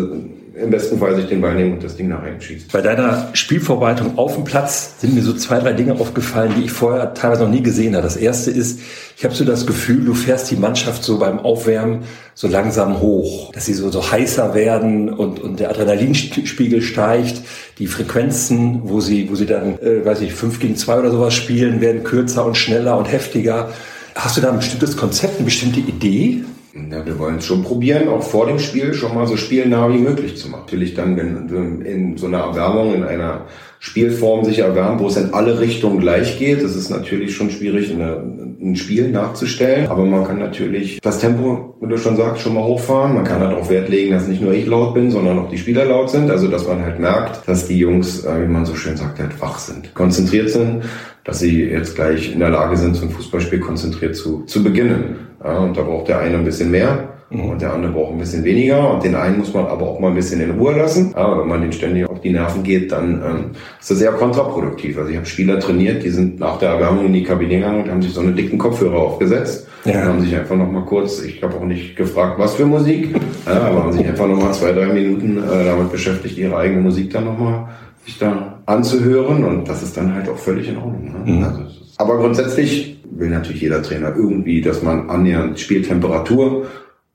im besten Fall sich den Ball nehmen und das Ding nach rein schießen. Bei deiner Spielvorbereitung auf dem Platz sind mir so zwei, drei Dinge aufgefallen, die ich vorher teilweise noch nie gesehen habe. Das erste ist, ich habe so das Gefühl, du fährst die Mannschaft so beim Aufwärmen so langsam hoch, dass sie so, so heißer werden und, und der Adrenalinspiegel steigt, die Frequenzen, wo sie, wo sie dann, äh, weiß ich, fünf gegen zwei oder sowas spielen, werden kürzer und schneller und heftiger. Hast du da ein bestimmtes Konzept, eine bestimmte Idee? Ja, wir wollen es schon probieren, auch vor dem Spiel schon mal so spielnah wie möglich zu machen. Natürlich dann, wenn in so einer Erwärmung, in einer Spielform sich erwärmt, wo es in alle Richtungen gleich geht, das ist natürlich schon schwierig, eine, ein Spiel nachzustellen. Aber man kann natürlich das Tempo, wie du schon sagst, schon mal hochfahren. Man kann halt auch Wert legen, dass nicht nur ich laut bin, sondern auch die Spieler laut sind. Also, dass man halt merkt, dass die Jungs, äh, wie man so schön sagt, halt wach sind, konzentriert sind, dass sie jetzt gleich in der Lage sind, so ein Fußballspiel konzentriert zu, zu beginnen. Ja, und da braucht der eine ein bisschen mehr. Und der andere braucht ein bisschen weniger. Und den einen muss man aber auch mal ein bisschen in Ruhe lassen. Ja, wenn man den ständig auf die Nerven geht, dann ähm, ist das sehr kontraproduktiv. Also ich habe Spieler trainiert, die sind nach der Erwärmung in die Kabine gegangen und haben sich so einen dicken Kopfhörer aufgesetzt. Ja. Und haben sich einfach noch mal kurz, ich habe auch nicht gefragt, was für Musik, ja, aber haben sich einfach noch mal zwei, drei Minuten äh, damit beschäftigt, ihre eigene Musik dann noch mal sich da anzuhören. Und das ist dann halt auch völlig in Ordnung. Ne? Mhm. Also, aber grundsätzlich will natürlich jeder Trainer irgendwie, dass man annähernd Spieltemperatur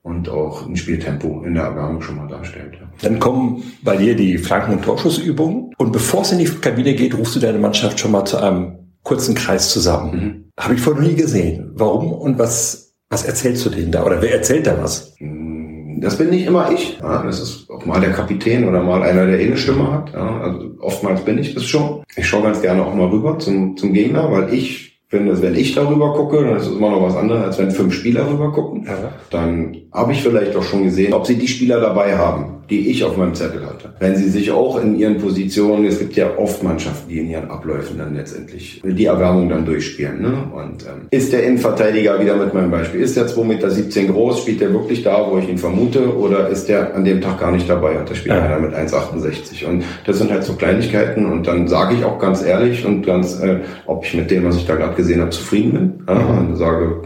und auch ein Spieltempo in der Erwärmung schon mal darstellt. Ja. Dann kommen bei dir die Flanken- und Torschussübungen und bevor es in die Kabine geht, rufst du deine Mannschaft schon mal zu einem kurzen Kreis zusammen. Mhm. Habe ich vorher noch nie gesehen. Warum und was, was erzählst du denen da oder wer erzählt da was? Mm, das bin nicht immer ich. Ja, das ist auch mal der Kapitän oder mal einer, der eh eine Stimme hat. Ja, also oftmals bin ich das schon. Ich schaue ganz gerne auch mal rüber zum, zum Gegner, weil ich finde, dass wenn ich darüber gucke, dann ist es immer noch was anderes, als wenn fünf Spieler rüber gucken. Ja. Dann habe ich vielleicht auch schon gesehen, ob sie die Spieler dabei haben die ich auf meinem Zettel hatte. Wenn sie sich auch in ihren Positionen, es gibt ja oft Mannschaften, die in ihren Abläufen dann letztendlich die Erwärmung dann durchspielen. Ne? Und ähm, ist der Innenverteidiger wieder mit meinem Beispiel, ist der 2,17 Meter groß, spielt der wirklich da, wo ich ihn vermute, oder ist der an dem Tag gar nicht dabei und der spielt ja. einer mit 1,68. Und das sind halt so Kleinigkeiten und dann sage ich auch ganz ehrlich und ganz, äh, ob ich mit dem, was ich da gerade gesehen habe, zufrieden bin. Mhm. und sage,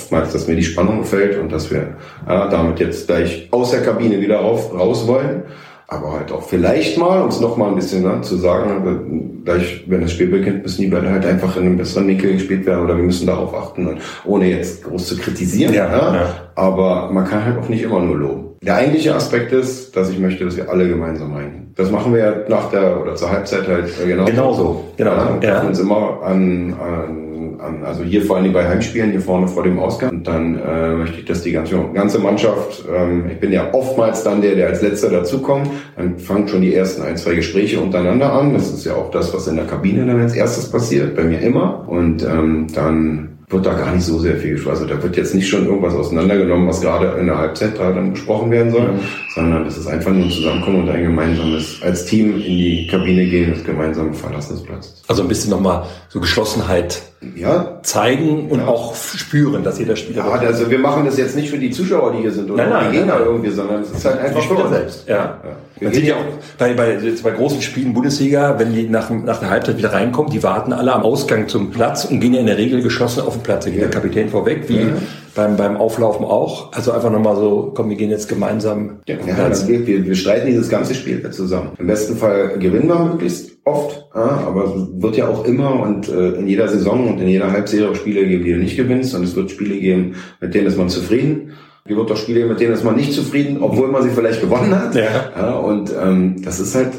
oftmals, dass mir die Spannung fällt und dass wir äh, damit jetzt gleich aus der Kabine wieder auf, raus wollen. Aber halt auch vielleicht mal, um es nochmal ein bisschen ne, zu sagen, gleich, wenn das Spiel beginnt, müssen die Bälle halt einfach in einem besseren Winkel gespielt werden oder wir müssen darauf achten, ohne jetzt groß zu kritisieren. Ja, ja. Aber man kann halt auch nicht immer nur loben. Der eigentliche Aspekt ist, dass ich möchte, dass wir alle gemeinsam reingehen. Das machen wir ja nach der oder zur Halbzeit halt genau. Genauso. Genau. Ja, wir ja. uns immer an, an an. Also hier vor allem bei Heimspielen, hier vorne vor dem Ausgang. Und dann äh, möchte ich, dass die ganze, ganze Mannschaft, ähm, ich bin ja oftmals dann der, der als letzter dazukommt, dann fangen schon die ersten ein, zwei Gespräche untereinander an. Das ist ja auch das, was in der Kabine dann als erstes passiert, bei mir immer. Und ähm, dann wird da gar nicht so sehr viel gesprochen. Also da wird jetzt nicht schon irgendwas auseinandergenommen, was gerade in der Halbzeit da dann besprochen werden soll, sondern das ist einfach nur ein Zusammenkommen und ein gemeinsames, als Team in die Kabine gehen, das gemeinsame Verlassen des Platzes. Also ein bisschen nochmal so Geschlossenheit ja. zeigen und ja. auch spüren, dass jeder Spieler. Ja, also wir machen das jetzt nicht für die Zuschauer, die hier sind oder nein, nein, die Gegner nein. irgendwie, sondern es ist halt einfach für uns selbst. Ja. ja. Man sieht ja auch bei, bei, bei großen Spielen Bundesliga, wenn die nach, nach der Halbzeit wieder reinkommen, die warten alle am Ausgang zum Platz und gehen ja in der Regel geschlossen auf den Platz. Da geht der Kapitän vorweg, wie. Beim, beim Auflaufen auch. Also einfach nochmal so, komm, wir gehen jetzt gemeinsam. Ja, ja also wir, wir, wir streiten dieses ganze Spiel zusammen. Im besten Fall gewinnen wir möglichst oft, aber es wird ja auch immer und äh, in jeder Saison und in jeder Halbserie Spiele geben, die du nicht gewinnst und es wird Spiele geben, mit denen ist man zufrieden. Es wird auch Spiele, mit denen ist man nicht zufrieden, obwohl man sie vielleicht gewonnen hat. Ja. ja und ähm, das ist halt,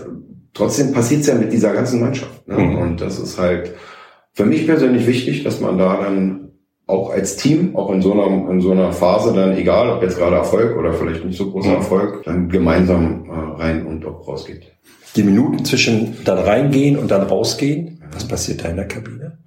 trotzdem passiert es ja mit dieser ganzen Mannschaft. Ne? Mhm. Und das ist halt für mich persönlich wichtig, dass man da dann auch als Team, auch in so einer, in so einer Phase dann, egal ob jetzt gerade Erfolg oder vielleicht nicht so großer mhm. Erfolg, dann gemeinsam äh, rein und auch rausgeht. Die Minuten zwischen dann reingehen und dann rausgehen, was passiert da in der Kabine?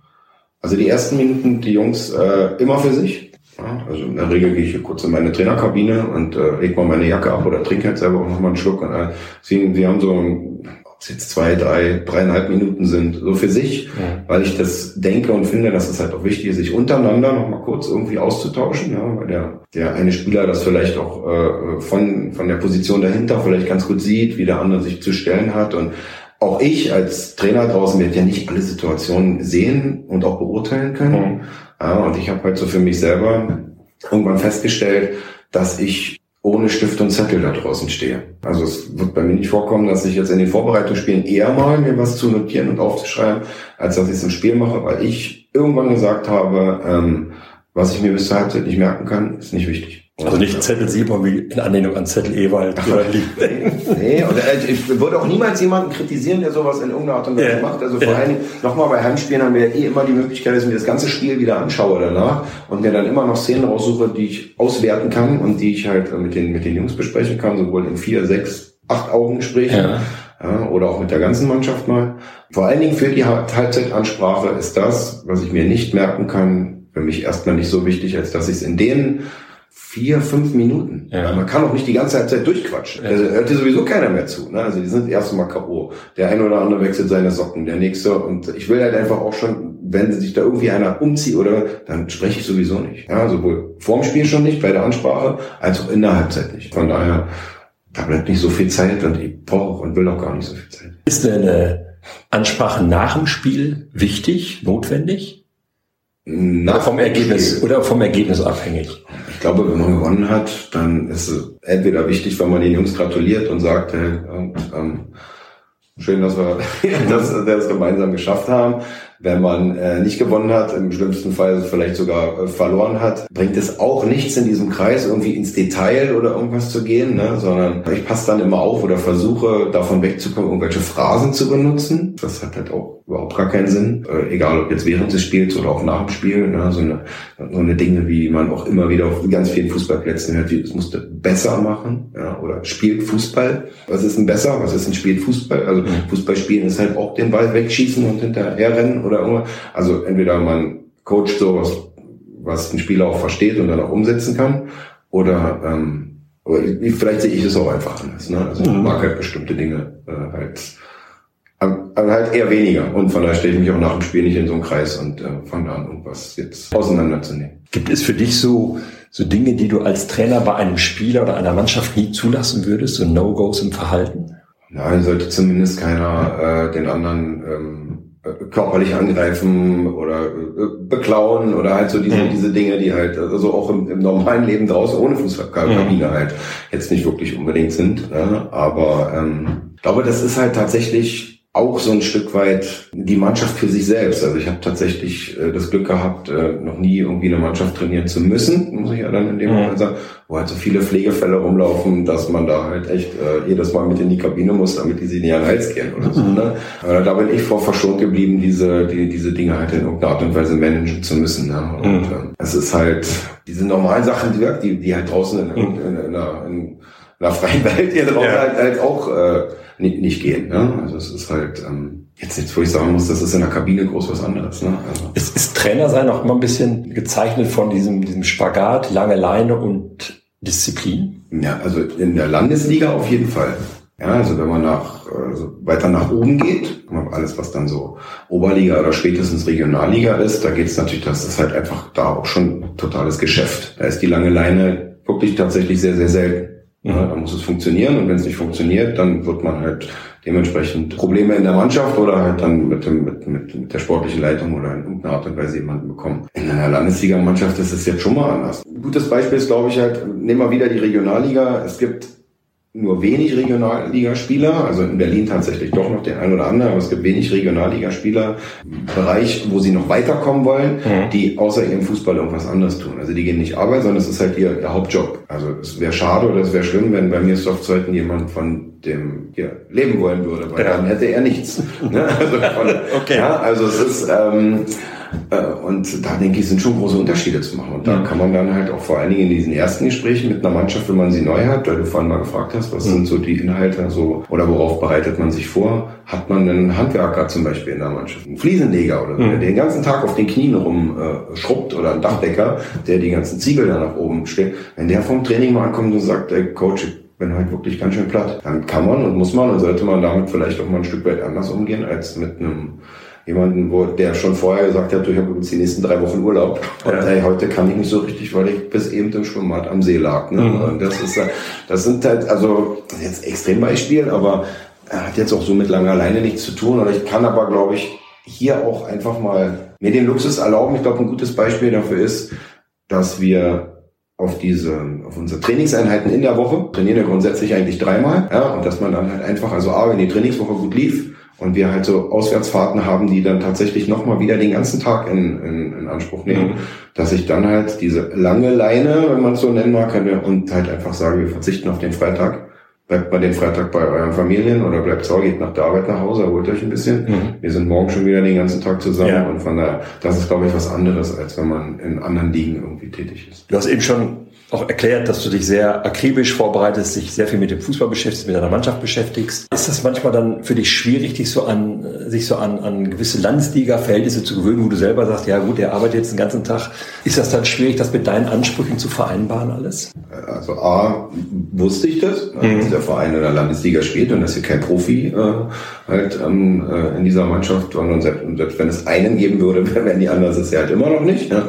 Also die ersten Minuten, die Jungs äh, immer für sich. Ja, also in der Regel gehe ich hier kurz in meine Trainerkabine und äh, leg mal meine Jacke ab oder trinke halt selber auch noch mal einen Schluck. Und, äh, sie, sie haben so, ob es jetzt zwei, drei, dreieinhalb Minuten sind, so für sich, ja. weil ich das denke und finde, dass es halt auch wichtig ist, sich untereinander noch mal kurz irgendwie auszutauschen, ja, weil der, der eine Spieler das vielleicht auch äh, von, von der Position dahinter vielleicht ganz gut sieht, wie der andere sich zu stellen hat und auch ich als Trainer draußen werde ja nicht alle Situationen sehen und auch beurteilen können. Mhm. Ja, und ich habe halt so für mich selber irgendwann festgestellt, dass ich ohne Stift und Zettel da draußen stehe. Also es wird bei mir nicht vorkommen, dass ich jetzt in den Vorbereitungsspielen eher mal mir was zu notieren und aufzuschreiben, als dass ich es im Spiel mache, weil ich irgendwann gesagt habe, ähm, was ich mir bis zur Halbzeit nicht merken kann, ist nicht wichtig. Also nicht Zettel Simon wie in Anlehnung an Zettel Ewald. nee, und äh, ich würde auch niemals jemanden kritisieren, der sowas in irgendeiner Art und Weise ja. macht. Also vor ja. allen Dingen, nochmal bei Heimspielen haben wir ja eh immer die Möglichkeit, dass ich mir das ganze Spiel wieder anschaue danach und mir dann immer noch Szenen raussuche, die ich auswerten kann und die ich halt mit den, mit den Jungs besprechen kann, sowohl in vier, sechs, acht Augengesprächen. Ja. Ja, oder auch mit der ganzen Mannschaft mal. Vor allen Dingen für die Halbzeitansprache ist das, was ich mir nicht merken kann, für mich erstmal nicht so wichtig, als dass ich es in denen vier, fünf Minuten. Ja. Man kann auch nicht die ganze Zeit durchquatschen. Ja. Also hört dir sowieso keiner mehr zu. Ne? Also die sind erstmal K.O. Der eine oder andere wechselt seine Socken, der nächste. Und ich will halt einfach auch schon, wenn sich da irgendwie einer umzieht oder, dann spreche ich sowieso nicht. Ja, sowohl vorm Spiel schon nicht, bei der Ansprache, als auch in der Halbzeit nicht. Von daher, da bleibt nicht so viel Zeit und ich brauche und will auch gar nicht so viel Zeit. Ist denn eine Ansprache nach dem Spiel wichtig, notwendig? Nach oder vom Ergebnis oder vom Ergebnis abhängig. Ich glaube, wenn man gewonnen hat, dann ist es entweder wichtig, wenn man den Jungs gratuliert und sagt, hey, und, ähm, schön, dass wir das, das gemeinsam geschafft haben wenn man äh, nicht gewonnen hat, im schlimmsten Fall vielleicht sogar äh, verloren hat, bringt es auch nichts in diesem Kreis irgendwie ins Detail oder irgendwas zu gehen, ne? sondern ich passe dann immer auf oder versuche davon wegzukommen, irgendwelche Phrasen zu benutzen. Das hat halt auch überhaupt gar keinen Sinn, äh, egal ob jetzt während des Spiels oder auch nach dem Spiel. Ne? So, eine, so eine Dinge, wie man auch immer wieder auf ganz vielen Fußballplätzen hört, wie es musste besser machen ja? oder spielt Fußball. Was ist ein besser? Was ist ein spielt Fußball? Also mhm. Fußball spielen ist halt auch den Ball wegschießen und hinterher rennen oder irgendwas. Also entweder man coacht sowas, was ein Spieler auch versteht und dann auch umsetzen kann, oder, ähm, vielleicht sehe ich es auch einfach anders. Ne? Also ich mhm. mag halt bestimmte Dinge äh, halt, aber halt eher weniger. Und von daher stelle ich mich auch nach dem Spiel nicht in so einen Kreis und äh, fange an, irgendwas jetzt auseinanderzunehmen. Gibt es für dich so, so Dinge, die du als Trainer bei einem Spieler oder einer Mannschaft nie zulassen würdest, so No-Gos im Verhalten? Nein, sollte zumindest keiner äh, den anderen ähm, äh, körperlich angreifen oder äh, beklauen oder halt so diese, mhm. diese Dinge, die halt also auch im, im normalen Leben draußen ohne Fußballkabine mhm. halt jetzt nicht wirklich unbedingt sind. Ne? Aber ähm, ich glaube, das ist halt tatsächlich auch so ein Stück weit die Mannschaft für sich selbst. Also ich habe tatsächlich äh, das Glück gehabt, äh, noch nie irgendwie eine Mannschaft trainieren zu müssen, muss ich ja dann in dem mhm. Moment sagen, wo halt so viele Pflegefälle rumlaufen, dass man da halt echt äh, jedes Mal mit in die Kabine muss, damit die sich nicht an den Hals gehen oder so. Mhm. Ne? Aber da bin ich vor verschont geblieben, diese, die, diese Dinge halt in irgendeiner Art und Weise managen zu müssen. Ne? Und mhm. äh, es ist halt diese normalen Sachen, die, die, die halt draußen in, in, in, in, einer, in einer freien Welt hier draußen ja. halt, halt auch äh, nicht, nicht gehen. Ne? Also es ist halt ähm, jetzt jetzt, wo ich sagen muss, das ist in der Kabine groß was anderes. Ne? Also. Ist, ist Trainer sein auch immer ein bisschen gezeichnet von diesem, diesem Spagat, lange Leine und Disziplin? Ja, also in der Landesliga auf jeden Fall. Ja, also wenn man nach, also weiter nach oben geht, alles was dann so Oberliga oder spätestens Regionalliga ist, da geht es natürlich, das ist halt einfach da auch schon totales Geschäft. Da ist die lange Leine wirklich tatsächlich sehr, sehr selten. Ja, da muss es funktionieren und wenn es nicht funktioniert, dann wird man halt dementsprechend Probleme in der Mannschaft oder halt dann mit, dem, mit, mit, mit der sportlichen Leitung oder in irgendeiner Art und Weise jemanden bekommen. In einer Landesliga-Mannschaft ist es jetzt schon mal anders. Ein gutes Beispiel ist, glaube ich, halt, nehmen wir wieder die Regionalliga. Es gibt nur wenig Regionalligaspieler, also in Berlin tatsächlich doch noch den einen oder anderen, aber es gibt wenig Regionalligaspieler im Bereich, wo sie noch weiterkommen wollen, mhm. die außer ihrem Fußball irgendwas anderes tun. Also die gehen nicht arbeiten, sondern es ist halt ihr, ihr Hauptjob. Also es wäre schade oder es wäre schlimm, wenn bei mir Softzeiten jemand von dem hier leben wollen würde, weil ja. dann hätte er nichts. ne? also, von, okay. ja, also es ist ähm, äh, und da denke ich, sind schon große Unterschiede zu machen. Und da kann man dann halt auch vor allen Dingen in diesen ersten Gesprächen mit einer Mannschaft, wenn man sie neu hat, weil du vorhin mal gefragt hast, was sind so die Inhalte so oder worauf bereitet man sich vor? Hat man einen Handwerker zum Beispiel in der Mannschaft, einen Fliesenleger oder so, der den ganzen Tag auf den Knien rumschrubbt äh, oder einen Dachdecker, der die ganzen Ziegel da nach oben steht. Wenn der vom Training mal ankommt und sagt, ey Coach, ich bin halt wirklich ganz schön platt, dann kann man und muss man und sollte man damit vielleicht auch mal ein Stück weit anders umgehen als mit einem jemanden, wo der schon vorher gesagt hat, ich habe übrigens die nächsten drei Wochen Urlaub. Und ja. hey, heute kann ich nicht so richtig, weil ich bis eben im Schwimmbad am See lag. Ne? Mhm. Und das ist, das sind halt, also jetzt Extrembeispiel, aber er hat jetzt auch so mit langer Leine nichts zu tun. Und ich kann aber, glaube ich, hier auch einfach mal mir den Luxus erlauben. Ich glaube, ein gutes Beispiel dafür ist, dass wir auf diese, auf unsere Trainingseinheiten in der Woche trainieren wir grundsätzlich eigentlich dreimal, ja, und dass man dann halt einfach, also A, wenn die Trainingswoche gut lief, und wir halt so Auswärtsfahrten haben, die dann tatsächlich nochmal wieder den ganzen Tag in, in, in Anspruch nehmen, mhm. dass ich dann halt diese lange Leine, wenn man es so nennen mag, und halt einfach sage, wir verzichten auf den Freitag. Bleibt mal den Freitag bei euren Familien oder bleibt zu geht nach der Arbeit nach Hause, erholt euch ein bisschen. Mhm. Wir sind morgen schon wieder den ganzen Tag zusammen ja. und von daher, das ist glaube ich was anderes, als wenn man in anderen Ligen irgendwie tätig ist. Du hast eben schon auch erklärt, dass du dich sehr akribisch vorbereitest, dich sehr viel mit dem Fußball beschäftigst, mit deiner Mannschaft beschäftigst. Ist das manchmal dann für dich schwierig, dich so an, sich so an, an gewisse Landesliga-Verhältnisse zu gewöhnen, wo du selber sagst, ja gut, der arbeitet jetzt den ganzen Tag. Ist das dann schwierig, das mit deinen Ansprüchen zu vereinbaren alles? Also A, wusste ich das, mhm. dass der Verein in der Landesliga spielt und dass hier kein Profi äh, halt ähm, äh, in dieser Mannschaft, sondern selbst, selbst wenn es einen geben würde, wären die anderen es ja halt immer noch nicht. Ne?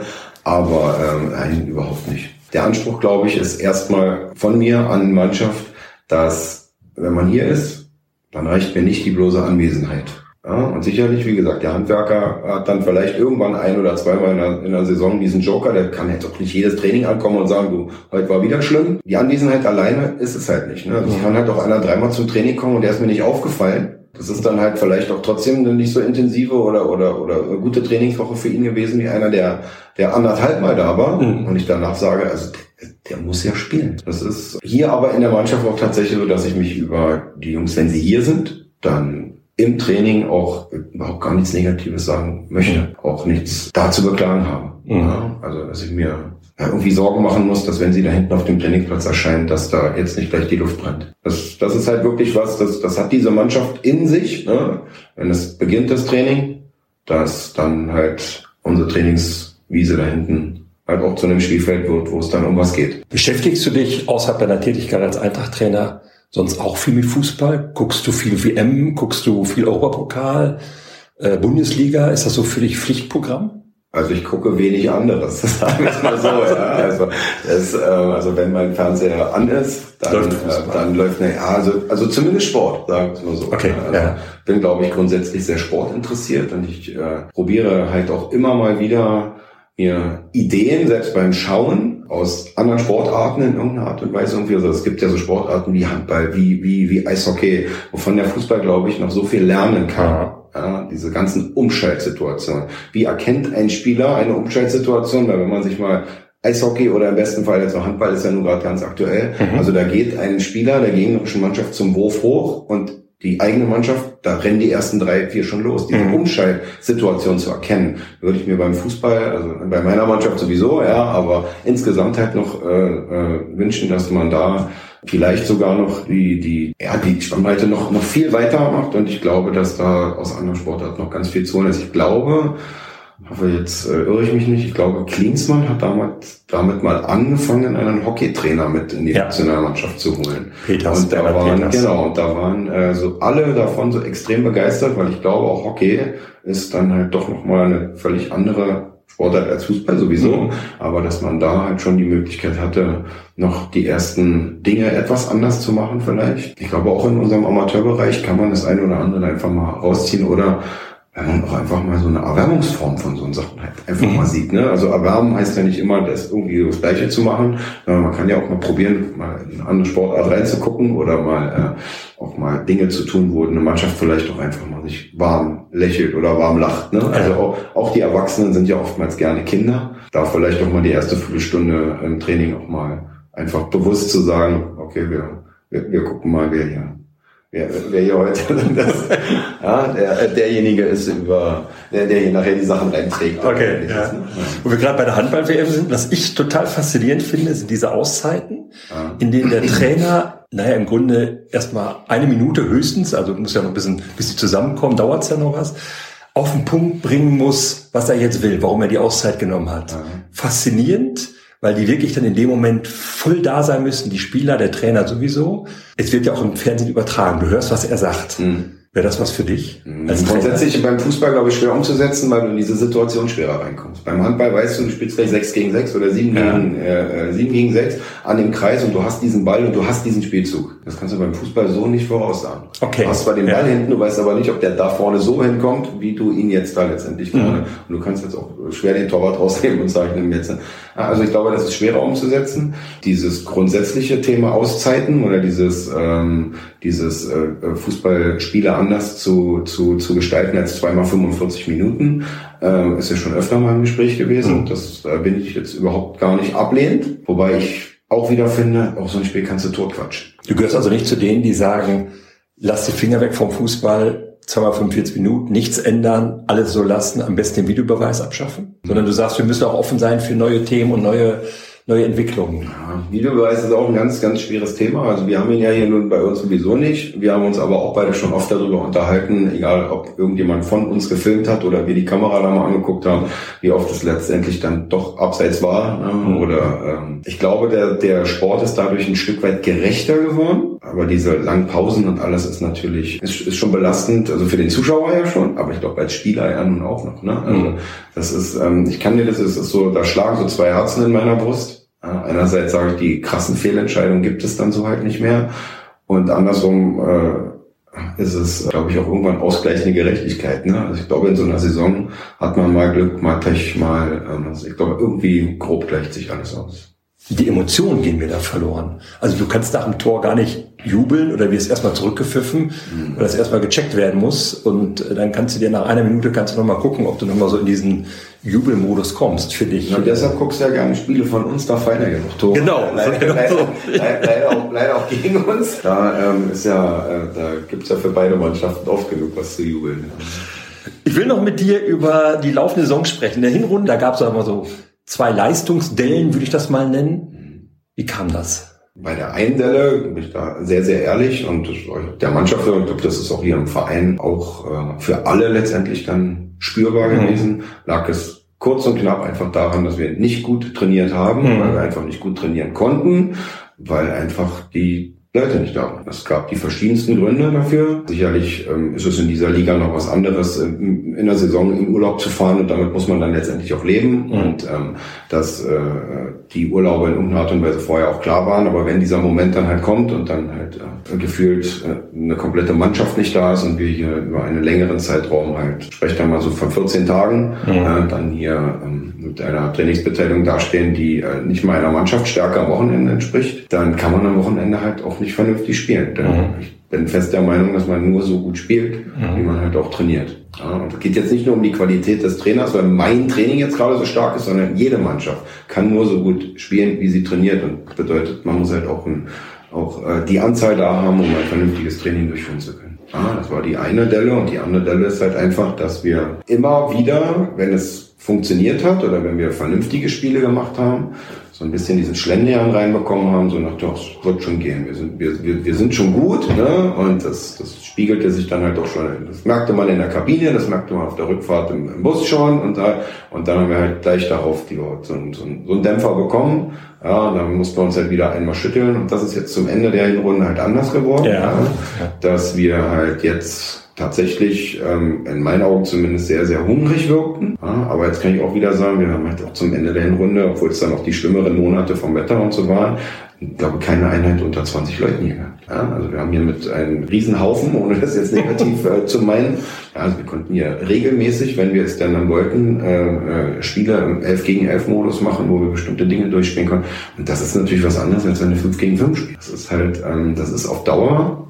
Aber ähm, nein, überhaupt nicht. Der Anspruch, glaube ich, ist erstmal von mir an Mannschaft, dass wenn man hier ist, dann reicht mir nicht die bloße Anwesenheit. Ja, und sicherlich, wie gesagt, der Handwerker hat dann vielleicht irgendwann ein oder zweimal in der, in der Saison diesen Joker, der kann jetzt auch nicht jedes Training ankommen und sagen, du, heute war wieder schlimm. Die Anwesenheit alleine ist es halt nicht. Ne? Also es kann halt auch einer dreimal zum Training kommen und der ist mir nicht aufgefallen. Das ist dann halt vielleicht auch trotzdem eine nicht so intensive oder, oder, oder gute Trainingswoche für ihn gewesen wie einer, der, der anderthalb Mal da war. Mhm. Und ich danach sage, also der, der muss ja spielen. Das ist hier aber in der Mannschaft auch tatsächlich so, dass ich mich über die Jungs, wenn sie hier sind, dann im Training auch überhaupt gar nichts Negatives sagen möchte, auch nichts da zu beklagen habe. Mhm. Ja, also dass ich mir irgendwie Sorgen machen muss, dass wenn sie da hinten auf dem Trainingsplatz erscheint, dass da jetzt nicht gleich die Luft brennt. Das, das ist halt wirklich was, das, das hat diese Mannschaft in sich. Ne? Wenn es beginnt, das Training, dass dann halt unsere Trainingswiese da hinten halt auch zu einem Spielfeld wird, wo es dann um was geht. Beschäftigst du dich außerhalb deiner Tätigkeit als Eintracht-Trainer sonst auch viel mit Fußball? Guckst du viel WM? Guckst du viel Europapokal? Äh, Bundesliga? Ist das so für dich Pflichtprogramm? Also ich gucke wenig anderes, sagen wir es mal so. ja. also, es, äh, also wenn mein Fernseher an ist, dann läuft, äh, dann läuft ne, ja, also, also zumindest Sport, sagen wir es mal so. Okay, also, ja. Bin, glaube ich, grundsätzlich sehr sportinteressiert und ich äh, probiere halt auch immer mal wieder mir Ideen, selbst beim Schauen, aus anderen Sportarten in irgendeiner Art und Weise irgendwie. Also es gibt ja so Sportarten wie Handball, wie, wie, wie Eishockey, wovon der Fußball, glaube ich, noch so viel lernen kann. Ja, diese ganzen Umschaltsituationen. Wie erkennt ein Spieler eine Umschaltsituation? Weil wenn man sich mal Eishockey oder im besten Fall jetzt auch Handball ist ja nun gerade ganz aktuell. Mhm. Also da geht ein Spieler der gegnerischen Mannschaft zum Wurf hoch und die eigene Mannschaft, da rennen die ersten drei, vier schon los. Diese mhm. Umschaltsituation zu erkennen, würde ich mir beim Fußball, also bei meiner Mannschaft sowieso, ja, aber insgesamt halt noch äh, äh, wünschen, dass man da vielleicht sogar noch die, die, ja, die Spannweite noch, noch viel weiter macht. Und ich glaube, dass da aus anderen Sportarten noch ganz viel zu holen ist. Ich glaube, hoffe, jetzt äh, irre ich mich nicht. Ich glaube, Klinsmann hat damals, damit mal angefangen, einen Hockeytrainer mit in die ja. Nationalmannschaft zu holen. Peters, und da waren, Peters. genau, und da waren äh, so alle davon so extrem begeistert, weil ich glaube, auch Hockey ist dann halt doch nochmal eine völlig andere Sportart als Fußball sowieso, mhm. aber dass man da halt schon die Möglichkeit hatte, noch die ersten Dinge etwas anders zu machen vielleicht. Ich glaube auch in unserem Amateurbereich kann man das eine oder andere einfach mal rausziehen oder wenn man auch einfach mal so eine Erwärmungsform von so Sachen halt einfach mhm. mal sieht. Ne? Also erwärmen heißt ja nicht immer, das irgendwie das Gleiche zu machen. Man kann ja auch mal probieren, mal in eine andere Sportart reinzugucken oder mal äh, auch mal Dinge zu tun, wo eine Mannschaft vielleicht auch einfach mal sich warm lächelt oder warm lacht. Ne? Also auch, auch die Erwachsenen sind ja oftmals gerne Kinder. Da vielleicht auch mal die erste Viertelstunde im Training auch mal einfach bewusst zu sagen, okay, wir, wir, wir gucken mal, wer hier wer, wer hier heute das, ja, der, derjenige ist über, der, der hier nachher die Sachen reinträgt. Okay, ja. Wo wir gerade bei der Handball-WM sind, was ich total faszinierend finde, sind diese Auszeiten, ja. in denen der Trainer, naja, im Grunde erstmal eine Minute höchstens, also muss ja noch ein bisschen, bis sie zusammenkommen, dauert es ja noch was, auf den Punkt bringen muss, was er jetzt will, warum er die Auszeit genommen hat. Ja. Faszinierend weil die wirklich dann in dem Moment voll da sein müssen, die Spieler, der Trainer sowieso. Es wird ja auch im Fernsehen übertragen. Du hörst, was er sagt. Mhm. Wäre das was für dich? Mhm. Als Grundsätzlich beim Fußball, glaube ich, schwer umzusetzen, weil du in diese Situation schwerer reinkommst. Beim Handball weißt du, du spielst gleich 6 gegen 6 oder 7 ja. gegen, äh, 7 gegen 6 an dem Kreis und du hast diesen Ball und du hast diesen Spielzug. Das kannst du beim Fußball so nicht voraussagen. Okay. Du hast zwar den Ball ja. hinten, du weißt aber nicht, ob der da vorne so hinkommt, wie du ihn jetzt da letztendlich mhm. vorne. Und du kannst jetzt auch schwer den Torwart rausnehmen und sagen, jetzt. Also ich glaube, das ist schwerer umzusetzen. Dieses grundsätzliche Thema Auszeiten oder dieses, ähm, dieses äh, Fußballspiele anders zu, zu, zu gestalten als zweimal 45 Minuten, äh, ist ja schon öfter mal im Gespräch gewesen. Mhm. Das äh, bin ich jetzt überhaupt gar nicht ablehnend, wobei ich auch wieder finde, auch so ein Spiel kannst du totquatschen. Du gehörst also nicht zu denen, die sagen, lass die Finger weg vom Fußball, zweimal 45 Minuten, nichts ändern, alles so lassen, am besten den Videobeweis abschaffen, mhm. sondern du sagst, wir müssen auch offen sein für neue Themen und neue neue Entwicklungen. Ja, Videobeweis ist auch ein ganz, ganz schweres Thema. Also wir haben ihn ja hier nun bei uns sowieso nicht. Wir haben uns aber auch beide schon oft darüber unterhalten, egal ob irgendjemand von uns gefilmt hat oder wir die Kamera da mal angeguckt haben, wie oft es letztendlich dann doch abseits war. Ne? Mhm. Oder ähm, ich glaube, der, der Sport ist dadurch ein Stück weit gerechter geworden. Aber diese langen Pausen und alles ist natürlich, ist, ist schon belastend, also für den Zuschauer ja schon, aber ich glaube als Spieler ja nun auch noch. Ne? Also mhm. das ist, ähm, ich kann dir das, es ist so, da schlagen so zwei Herzen in meiner Brust einerseits sage ich, die krassen Fehlentscheidungen gibt es dann so halt nicht mehr. Und andersrum äh, ist es, glaube ich, auch irgendwann ausgleichende Gerechtigkeit. Ne? Also ich glaube, in so einer Saison hat man mal Glück, mal Pech, mal, ähm, also ich glaube, irgendwie grob gleicht sich alles aus die Emotionen gehen mir da verloren. Also du kannst nach dem Tor gar nicht jubeln oder wirst erstmal zurückgepfiffen, mhm. weil das erstmal gecheckt werden muss und äh, dann kannst du dir nach einer Minute kannst du nochmal gucken, ob du nochmal so in diesen Jubelmodus kommst für dich. Und deshalb guckst du ja gerne Spiele von uns, da ja genug Tore. Genau. Leider, genau leider, leider, leider, auch, leider auch gegen uns. Da ähm, ist ja, äh, da gibt's ja für beide Mannschaften oft genug was zu jubeln. Ich will noch mit dir über die laufende Saison sprechen. In der Hinrunde, da gab's auch immer so zwei Leistungsdellen, würde ich das mal nennen. Wie kam das? Bei der einen Delle bin ich da sehr, sehr ehrlich und der Mannschaft, und das ist auch hier im Verein auch äh, für alle letztendlich dann spürbar mhm. gewesen, lag es kurz und knapp einfach daran, dass wir nicht gut trainiert haben, mhm. weil wir einfach nicht gut trainieren konnten, weil einfach die Leute nicht da. Es gab die verschiedensten Gründe dafür. Sicherlich ähm, ist es in dieser Liga noch was anderes, äh, in der Saison im Urlaub zu fahren und damit muss man dann letztendlich auch leben. Mhm. Und ähm, dass äh, die Urlaube in irgendeiner Art und Weise vorher auch klar waren, aber wenn dieser Moment dann halt kommt und dann halt äh, gefühlt äh, eine komplette Mannschaft nicht da ist und wir hier über einen längeren Zeitraum halt, spreche da mal so von 14 Tagen, mhm. äh, dann hier ähm, mit einer Trainingsbeteiligung dastehen, die äh, nicht meiner Mannschaftsstärke am Wochenende entspricht, dann kann man am Wochenende halt auch nicht vernünftig spielen. Denn mhm. ich bin fest der Meinung, dass man nur so gut spielt, mhm. wie man halt auch trainiert. Ja, und es geht jetzt nicht nur um die Qualität des Trainers, weil mein Training jetzt gerade so stark ist, sondern jede Mannschaft kann nur so gut spielen, wie sie trainiert. Und das bedeutet, man muss halt auch, ein, auch äh, die Anzahl da haben, um ein vernünftiges Training durchführen zu können. Ja, das war die eine Delle und die andere Delle ist halt einfach, dass wir immer wieder, wenn es funktioniert hat oder wenn wir vernünftige Spiele gemacht haben, so ein bisschen diesen Schlendern reinbekommen haben, so nach, doch, es wird schon gehen, wir sind, wir, wir, wir sind schon gut, ne? und das, das spiegelte sich dann halt auch schon, das merkte man in der Kabine, das merkte man auf der Rückfahrt im, im Bus schon, und, da, und dann haben wir halt gleich darauf die, so, so, so einen Dämpfer bekommen, ja, und dann mussten wir uns halt wieder einmal schütteln, und das ist jetzt zum Ende der Hinrunde halt anders geworden, ja. ja dass wir halt jetzt tatsächlich ähm, in meinen Augen zumindest sehr, sehr hungrig wirkten. Ja, aber jetzt kann ich auch wieder sagen, wir haben halt auch zum Ende der Hinrunde, obwohl es dann auch die schlimmeren Monate vom Wetter und so waren, ich glaube, keine Einheit unter 20 Leuten hier gehabt. Ja, also wir haben hier mit einem Riesenhaufen, ohne das jetzt negativ äh, zu meinen, ja, also wir konnten hier regelmäßig, wenn wir es dann dann wollten, äh, äh, Spiele im 11 gegen 11 Modus machen, wo wir bestimmte Dinge durchspielen können. Und das ist natürlich was anderes, als wenn du 5 gegen 5 spielst. Das ist halt, ähm, das ist auf Dauer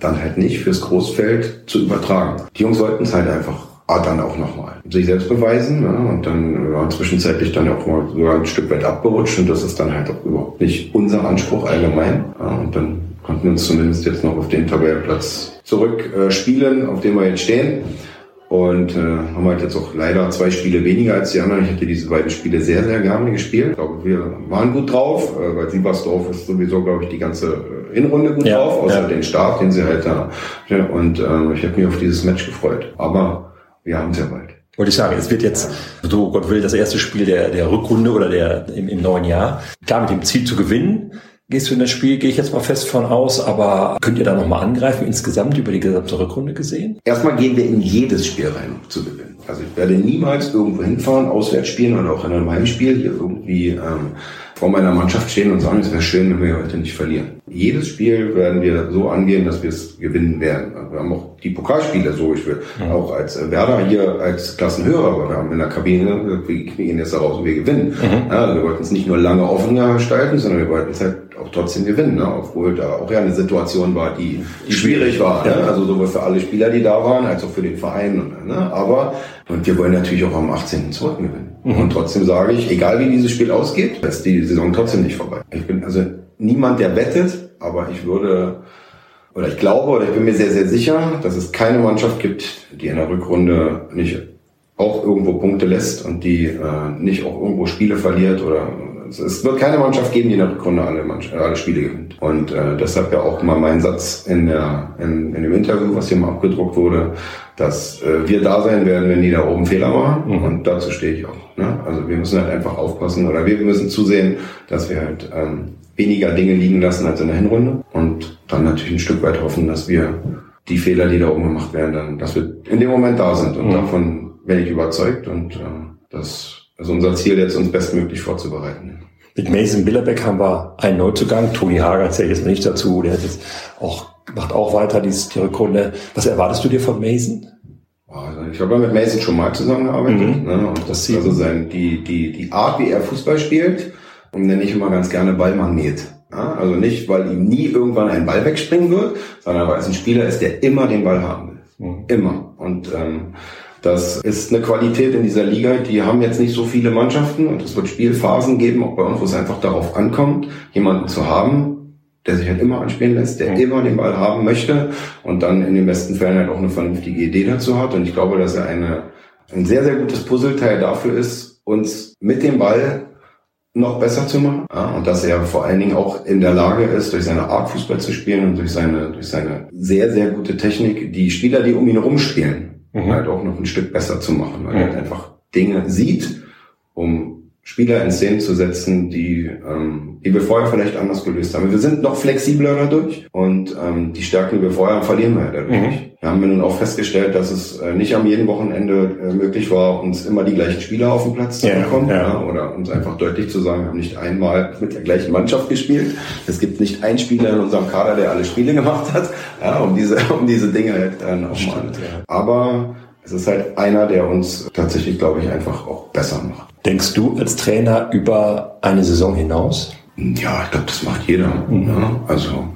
dann halt nicht fürs Großfeld zu übertragen. Die Jungs wollten es halt einfach ah, dann auch nochmal sich selbst beweisen. Ja, und dann war zwischenzeitlich dann auch mal sogar ein Stück weit abgerutscht und das ist dann halt auch überhaupt nicht unser Anspruch allgemein. Ja, und dann konnten wir uns zumindest jetzt noch auf den Tabellenplatz zurück äh, auf dem wir jetzt stehen. Und äh, haben halt jetzt auch leider zwei Spiele weniger als die anderen. Ich hätte diese beiden Spiele sehr, sehr gerne gespielt. Ich glaube, wir waren gut drauf, äh, weil Siebersdorf ist sowieso, glaube ich, die ganze äh, Hinrunde gut ja, drauf, außer ja. den Start, den sie halt da. Ja, und äh, ich habe mich auf dieses Match gefreut. Aber wir haben es ja bald. Wollte ich sagen, es wird jetzt, so Gott will, das erste Spiel der, der Rückrunde oder der im, im neuen Jahr. Klar, mit dem Ziel zu gewinnen gehst du in das Spiel, gehe ich jetzt mal fest von aus, aber könnt ihr da nochmal angreifen, insgesamt über die gesamte Rückrunde gesehen? Erstmal gehen wir in jedes Spiel rein, um zu gewinnen. Also ich werde niemals irgendwo hinfahren, auswärts spielen oder auch in einem Heimspiel hier irgendwie ähm, vor meiner Mannschaft stehen und sagen, es wäre schön, wenn wir heute nicht verlieren. Jedes Spiel werden wir so angehen, dass wir es gewinnen werden. Wir haben auch die Pokalspiele so. Ich will ja. auch als Werder hier als Klassenhörer, aber wir haben in der Kabine, wir gehen jetzt daraus und wir gewinnen. Mhm. Ja, wir wollten es nicht nur lange offen gestalten, sondern wir wollten es halt auch trotzdem gewinnen, ne? obwohl da auch ja eine Situation war, die, die schwierig war. Ne? Also sowohl für alle Spieler, die da waren, als auch für den Verein. Ne? Aber und wir wollen natürlich auch am 18. zurück gewinnen. Mhm. Und trotzdem sage ich, egal wie dieses Spiel ausgeht, ist die Saison trotzdem nicht vorbei. Ich bin also niemand, der wettet, aber ich würde oder ich glaube oder ich bin mir sehr, sehr sicher, dass es keine Mannschaft gibt, die in der Rückrunde nicht auch irgendwo Punkte lässt und die äh, nicht auch irgendwo Spiele verliert oder es wird keine Mannschaft geben, die in der Rückrunde alle, alle Spiele gewinnt. Und äh, deshalb ja auch mal mein Satz in, der, in, in dem Interview, was hier mal abgedruckt wurde, dass äh, wir da sein werden, wenn die da oben Fehler machen. Mhm. Und dazu stehe ich auch. Ne? Also wir müssen halt einfach aufpassen oder wir müssen zusehen, dass wir halt ähm, weniger Dinge liegen lassen als in der Hinrunde und dann natürlich ein Stück weit hoffen, dass wir die Fehler, die da oben gemacht werden, dann, dass wir in dem Moment da sind. Und mhm. davon bin ich überzeugt und äh, das ist unser Ziel, jetzt uns bestmöglich vorzubereiten. Mit Mason Billerbeck haben wir einen Neuzugang. Toni Hager zählt jetzt nicht dazu. Der hat jetzt auch, macht auch weiter dieses, die Rückrunde. Was erwartest du dir von Mason? Also ich habe ja mit Mason schon mal zusammengearbeitet. Mhm. Ne? Und das also sein, die, die, die Art, wie er Fußball spielt, und nenne ich immer ganz gerne Ballmagnet. Ja? Also nicht, weil ihm nie irgendwann ein Ball wegspringen wird, sondern weil es ein Spieler ist, der immer den Ball haben will. Mhm. Immer. Und ähm, das ist eine Qualität in dieser Liga, die haben jetzt nicht so viele Mannschaften und es wird Spielphasen geben, auch bei uns, wo es einfach darauf ankommt, jemanden zu haben, der sich halt immer anspielen lässt, der immer den Ball haben möchte und dann in den besten Fällen halt auch eine vernünftige Idee dazu hat. Und ich glaube, dass er eine, ein sehr, sehr gutes Puzzleteil dafür ist, uns mit dem Ball noch besser zu machen. Ja, und dass er vor allen Dingen auch in der Lage ist, durch seine Art Fußball zu spielen und durch seine, durch seine sehr, sehr gute Technik, die Spieler, die um ihn herum spielen, mhm. halt auch noch ein Stück besser zu machen, weil mhm. er halt einfach Dinge sieht, um Spieler in Szenen zu setzen, die, ähm, die wir vorher vielleicht anders gelöst haben. Wir sind noch flexibler dadurch und ähm, die Stärken, die wir vorher haben, verlieren wir dadurch mhm. Wir haben nun auch festgestellt, dass es äh, nicht am jeden Wochenende äh, möglich war, uns immer die gleichen Spieler auf den Platz zu bekommen. Ja, ja. oder uns einfach deutlich zu sagen, wir haben nicht einmal mit der gleichen Mannschaft gespielt. Es gibt nicht einen Spieler in unserem Kader, der alle Spiele gemacht hat, ja, um diese, um diese Dinge halt dann auch mal. Aber es ist halt einer, der uns tatsächlich, glaube ich, einfach auch besser macht. Denkst du als Trainer über eine Saison hinaus? Ja, ich glaube, das macht jeder. Mhm. Ja, also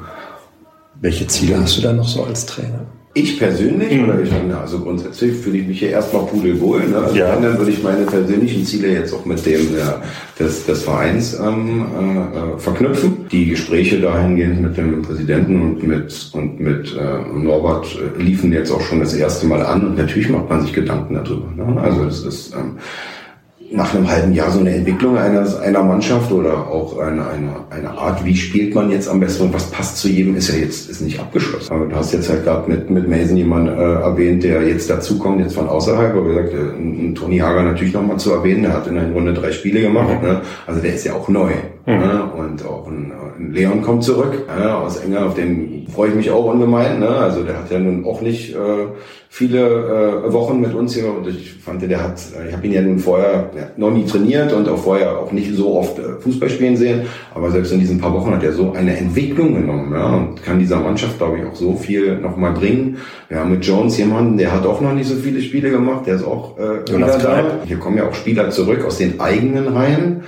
welche Ziele hast du da noch so als Trainer? Ich persönlich mhm. oder ich also grundsätzlich fühle ich mich hier erstmal pudelwohl. Ne? Also ja. dann würde ich meine persönlichen Ziele jetzt auch mit dem ja, des, des Vereins ähm, äh, verknüpfen. Die Gespräche dahingehend mit dem Präsidenten und mit und mit äh, Norbert äh, liefen jetzt auch schon das erste Mal an und natürlich macht man sich Gedanken darüber. Ne? Also es ist ähm, nach einem halben Jahr so eine Entwicklung einer, einer Mannschaft oder auch eine, eine, eine Art, wie spielt man jetzt am besten und was passt zu jedem, ist ja jetzt ist nicht abgeschlossen. Aber du hast jetzt halt gerade mit, mit Mason jemanden äh, erwähnt, der jetzt dazukommt, jetzt von außerhalb, aber wie gesagt, äh, Toni Hager natürlich nochmal zu erwähnen, der hat in der Runde drei Spiele gemacht, ne? also der ist ja auch neu. Mhm. Ne? Und auch ein, ein Leon kommt zurück ja, aus England, auf den freue ich mich auch ungemein. Ne? Also der hat ja nun auch nicht äh, viele äh, Wochen mit uns hier und ich fand, der hat, ich habe ihn ja nun vorher ja, noch nie trainiert und auch vorher auch nicht so oft äh, Fußball spielen sehen, aber selbst in diesen paar Wochen hat er so eine Entwicklung genommen ja, und kann dieser Mannschaft, glaube ich, auch so viel nochmal bringen. Wir haben mit Jones jemanden, der hat auch noch nicht so viele Spiele gemacht, der ist auch äh, wieder da. Hier kommen ja auch Spieler zurück aus den eigenen Reihen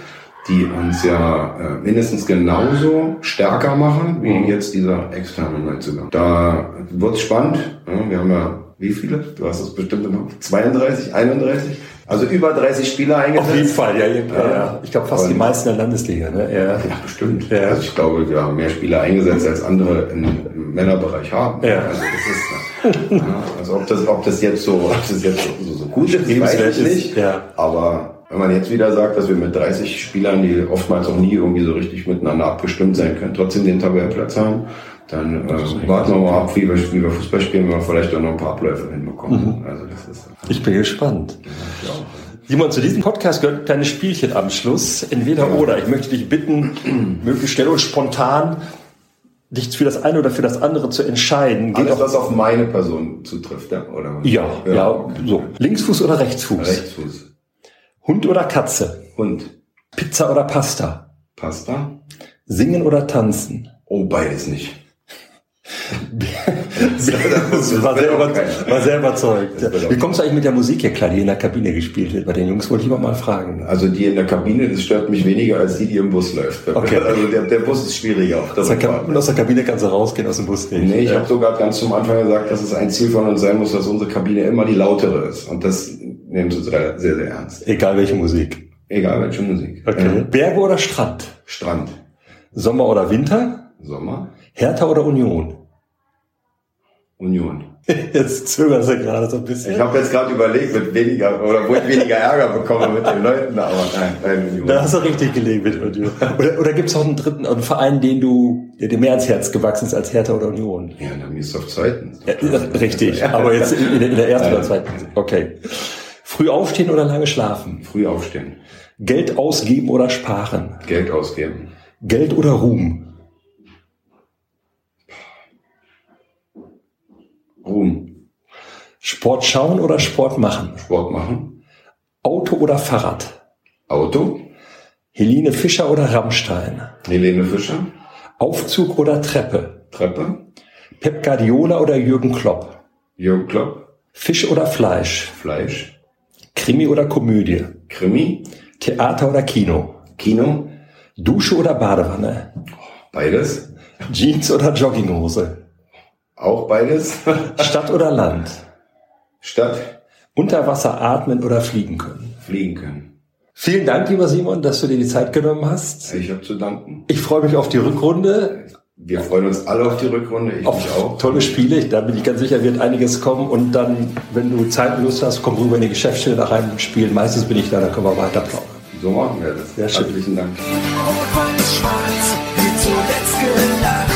die uns ja äh, mindestens genauso stärker machen wie mhm. jetzt dieser externe Neuzugang. Da wird's spannend. Ja, wir haben ja wie viele? Du hast es bestimmt noch 32, 31? Also über 30 Spieler eingesetzt. Auf jeden Fall, ja. ja, ja. Ich glaube fast Und, die meisten der Landesliga. Ne? Ja. ja, bestimmt. Ja. Also ich glaube, wir haben mehr Spieler eingesetzt, als andere im, im Männerbereich haben. Ja. Also, das ist, ja, also ob das, ob das jetzt so, ob das jetzt so, so gut ist, weiß ich nicht. Ja. Aber wenn man jetzt wieder sagt, dass wir mit 30 Spielern, die oftmals auch nie irgendwie so richtig miteinander abgestimmt sein können, trotzdem den Tabellenplatz haben, dann äh, warten wir mal ab, wie wir, wie wir Fußball spielen, wenn wir vielleicht auch noch ein paar Abläufe hinbekommen. Mhm. Also das ist, ich bin gespannt. Ja. Simon, zu diesem Podcast gehört ein kleines Spielchen am Schluss. Entweder ja. oder. Ich möchte dich bitten, möglichst schnell und spontan dich für das eine oder für das andere zu entscheiden. Geht Alles, was auf meine Person zutrifft, ja? Oder? Ja, ja, ja, so. Linksfuß oder Rechtsfuß? Rechtsfuß. Hund oder Katze? Hund. Pizza oder Pasta? Pasta. Singen oder tanzen? Oh, beides nicht. war, sehr war sehr überzeugt. Wie kommst du eigentlich mit der Musik hier klar, die in der Kabine gespielt wird? Bei den Jungs wollte ich mal fragen. Also die in der Kabine, das stört mich weniger als die, die im Bus läuft. Okay. Also der, der Bus ist schwieriger. Auf der aus, aus der Kabine kannst du rausgehen, aus dem Bus nicht. Nee, ich ja. habe sogar ganz zum Anfang gesagt, dass es ein Ziel von uns sein muss, dass unsere Kabine immer die lautere ist. Und das nehmen sie sehr, sehr ernst. Egal welche Musik. Egal welche Musik. Okay. Ja. Berge oder Strand? Strand. Sommer oder Winter? Sommer. Hertha oder Union? Union. Jetzt zögern sie gerade so ein bisschen. Ich habe jetzt gerade überlegt, mit weniger oder wo ich weniger Ärger bekomme mit den Leuten, aber nein, nein Union. Da hast du richtig gelegen mit Union. Oder, oder gibt es auch einen dritten einen Verein, den du, der dir mehr ans Herz gewachsen ist als Hertha oder Union? Ja, dann ist es auf zweiten. Ja, richtig, aber jetzt in, in der ersten oder zweiten. Okay. Früh aufstehen oder lange schlafen? Früh aufstehen. Geld ausgeben oder sparen? Geld ausgeben. Geld oder Ruhm? Ruhm. Sport schauen oder Sport machen? Sport machen. Auto oder Fahrrad? Auto. Helene Fischer oder Rammstein? Helene Fischer. Aufzug oder Treppe? Treppe. Pep Guardiola oder Jürgen Klopp? Jürgen Klopp. Fisch oder Fleisch? Fleisch. Krimi oder Komödie? Krimi. Theater oder Kino? Kino. Dusche oder Badewanne? Beides. Jeans oder Jogginghose? Auch beides. Stadt oder Land? Stadt. Unter Wasser atmen oder fliegen können? Fliegen können. Vielen Dank, lieber Simon, dass du dir die Zeit genommen hast. Ich habe zu danken. Ich freue mich auf die Rückrunde. Wir freuen uns alle auf die Rückrunde. Ich auf auch. Tolle Spiele. Da bin ich ganz sicher, wird einiges kommen. Und dann, wenn du Zeit und Lust hast, komm rüber in die Geschäftsstelle nach einem Spiel. Meistens bin ich da, dann können wir weiter plaudern. So machen wir das. Sehr schön. Herzlichen Dank. Rot-Weiß-Schwarz, wie zuletzt gelacht.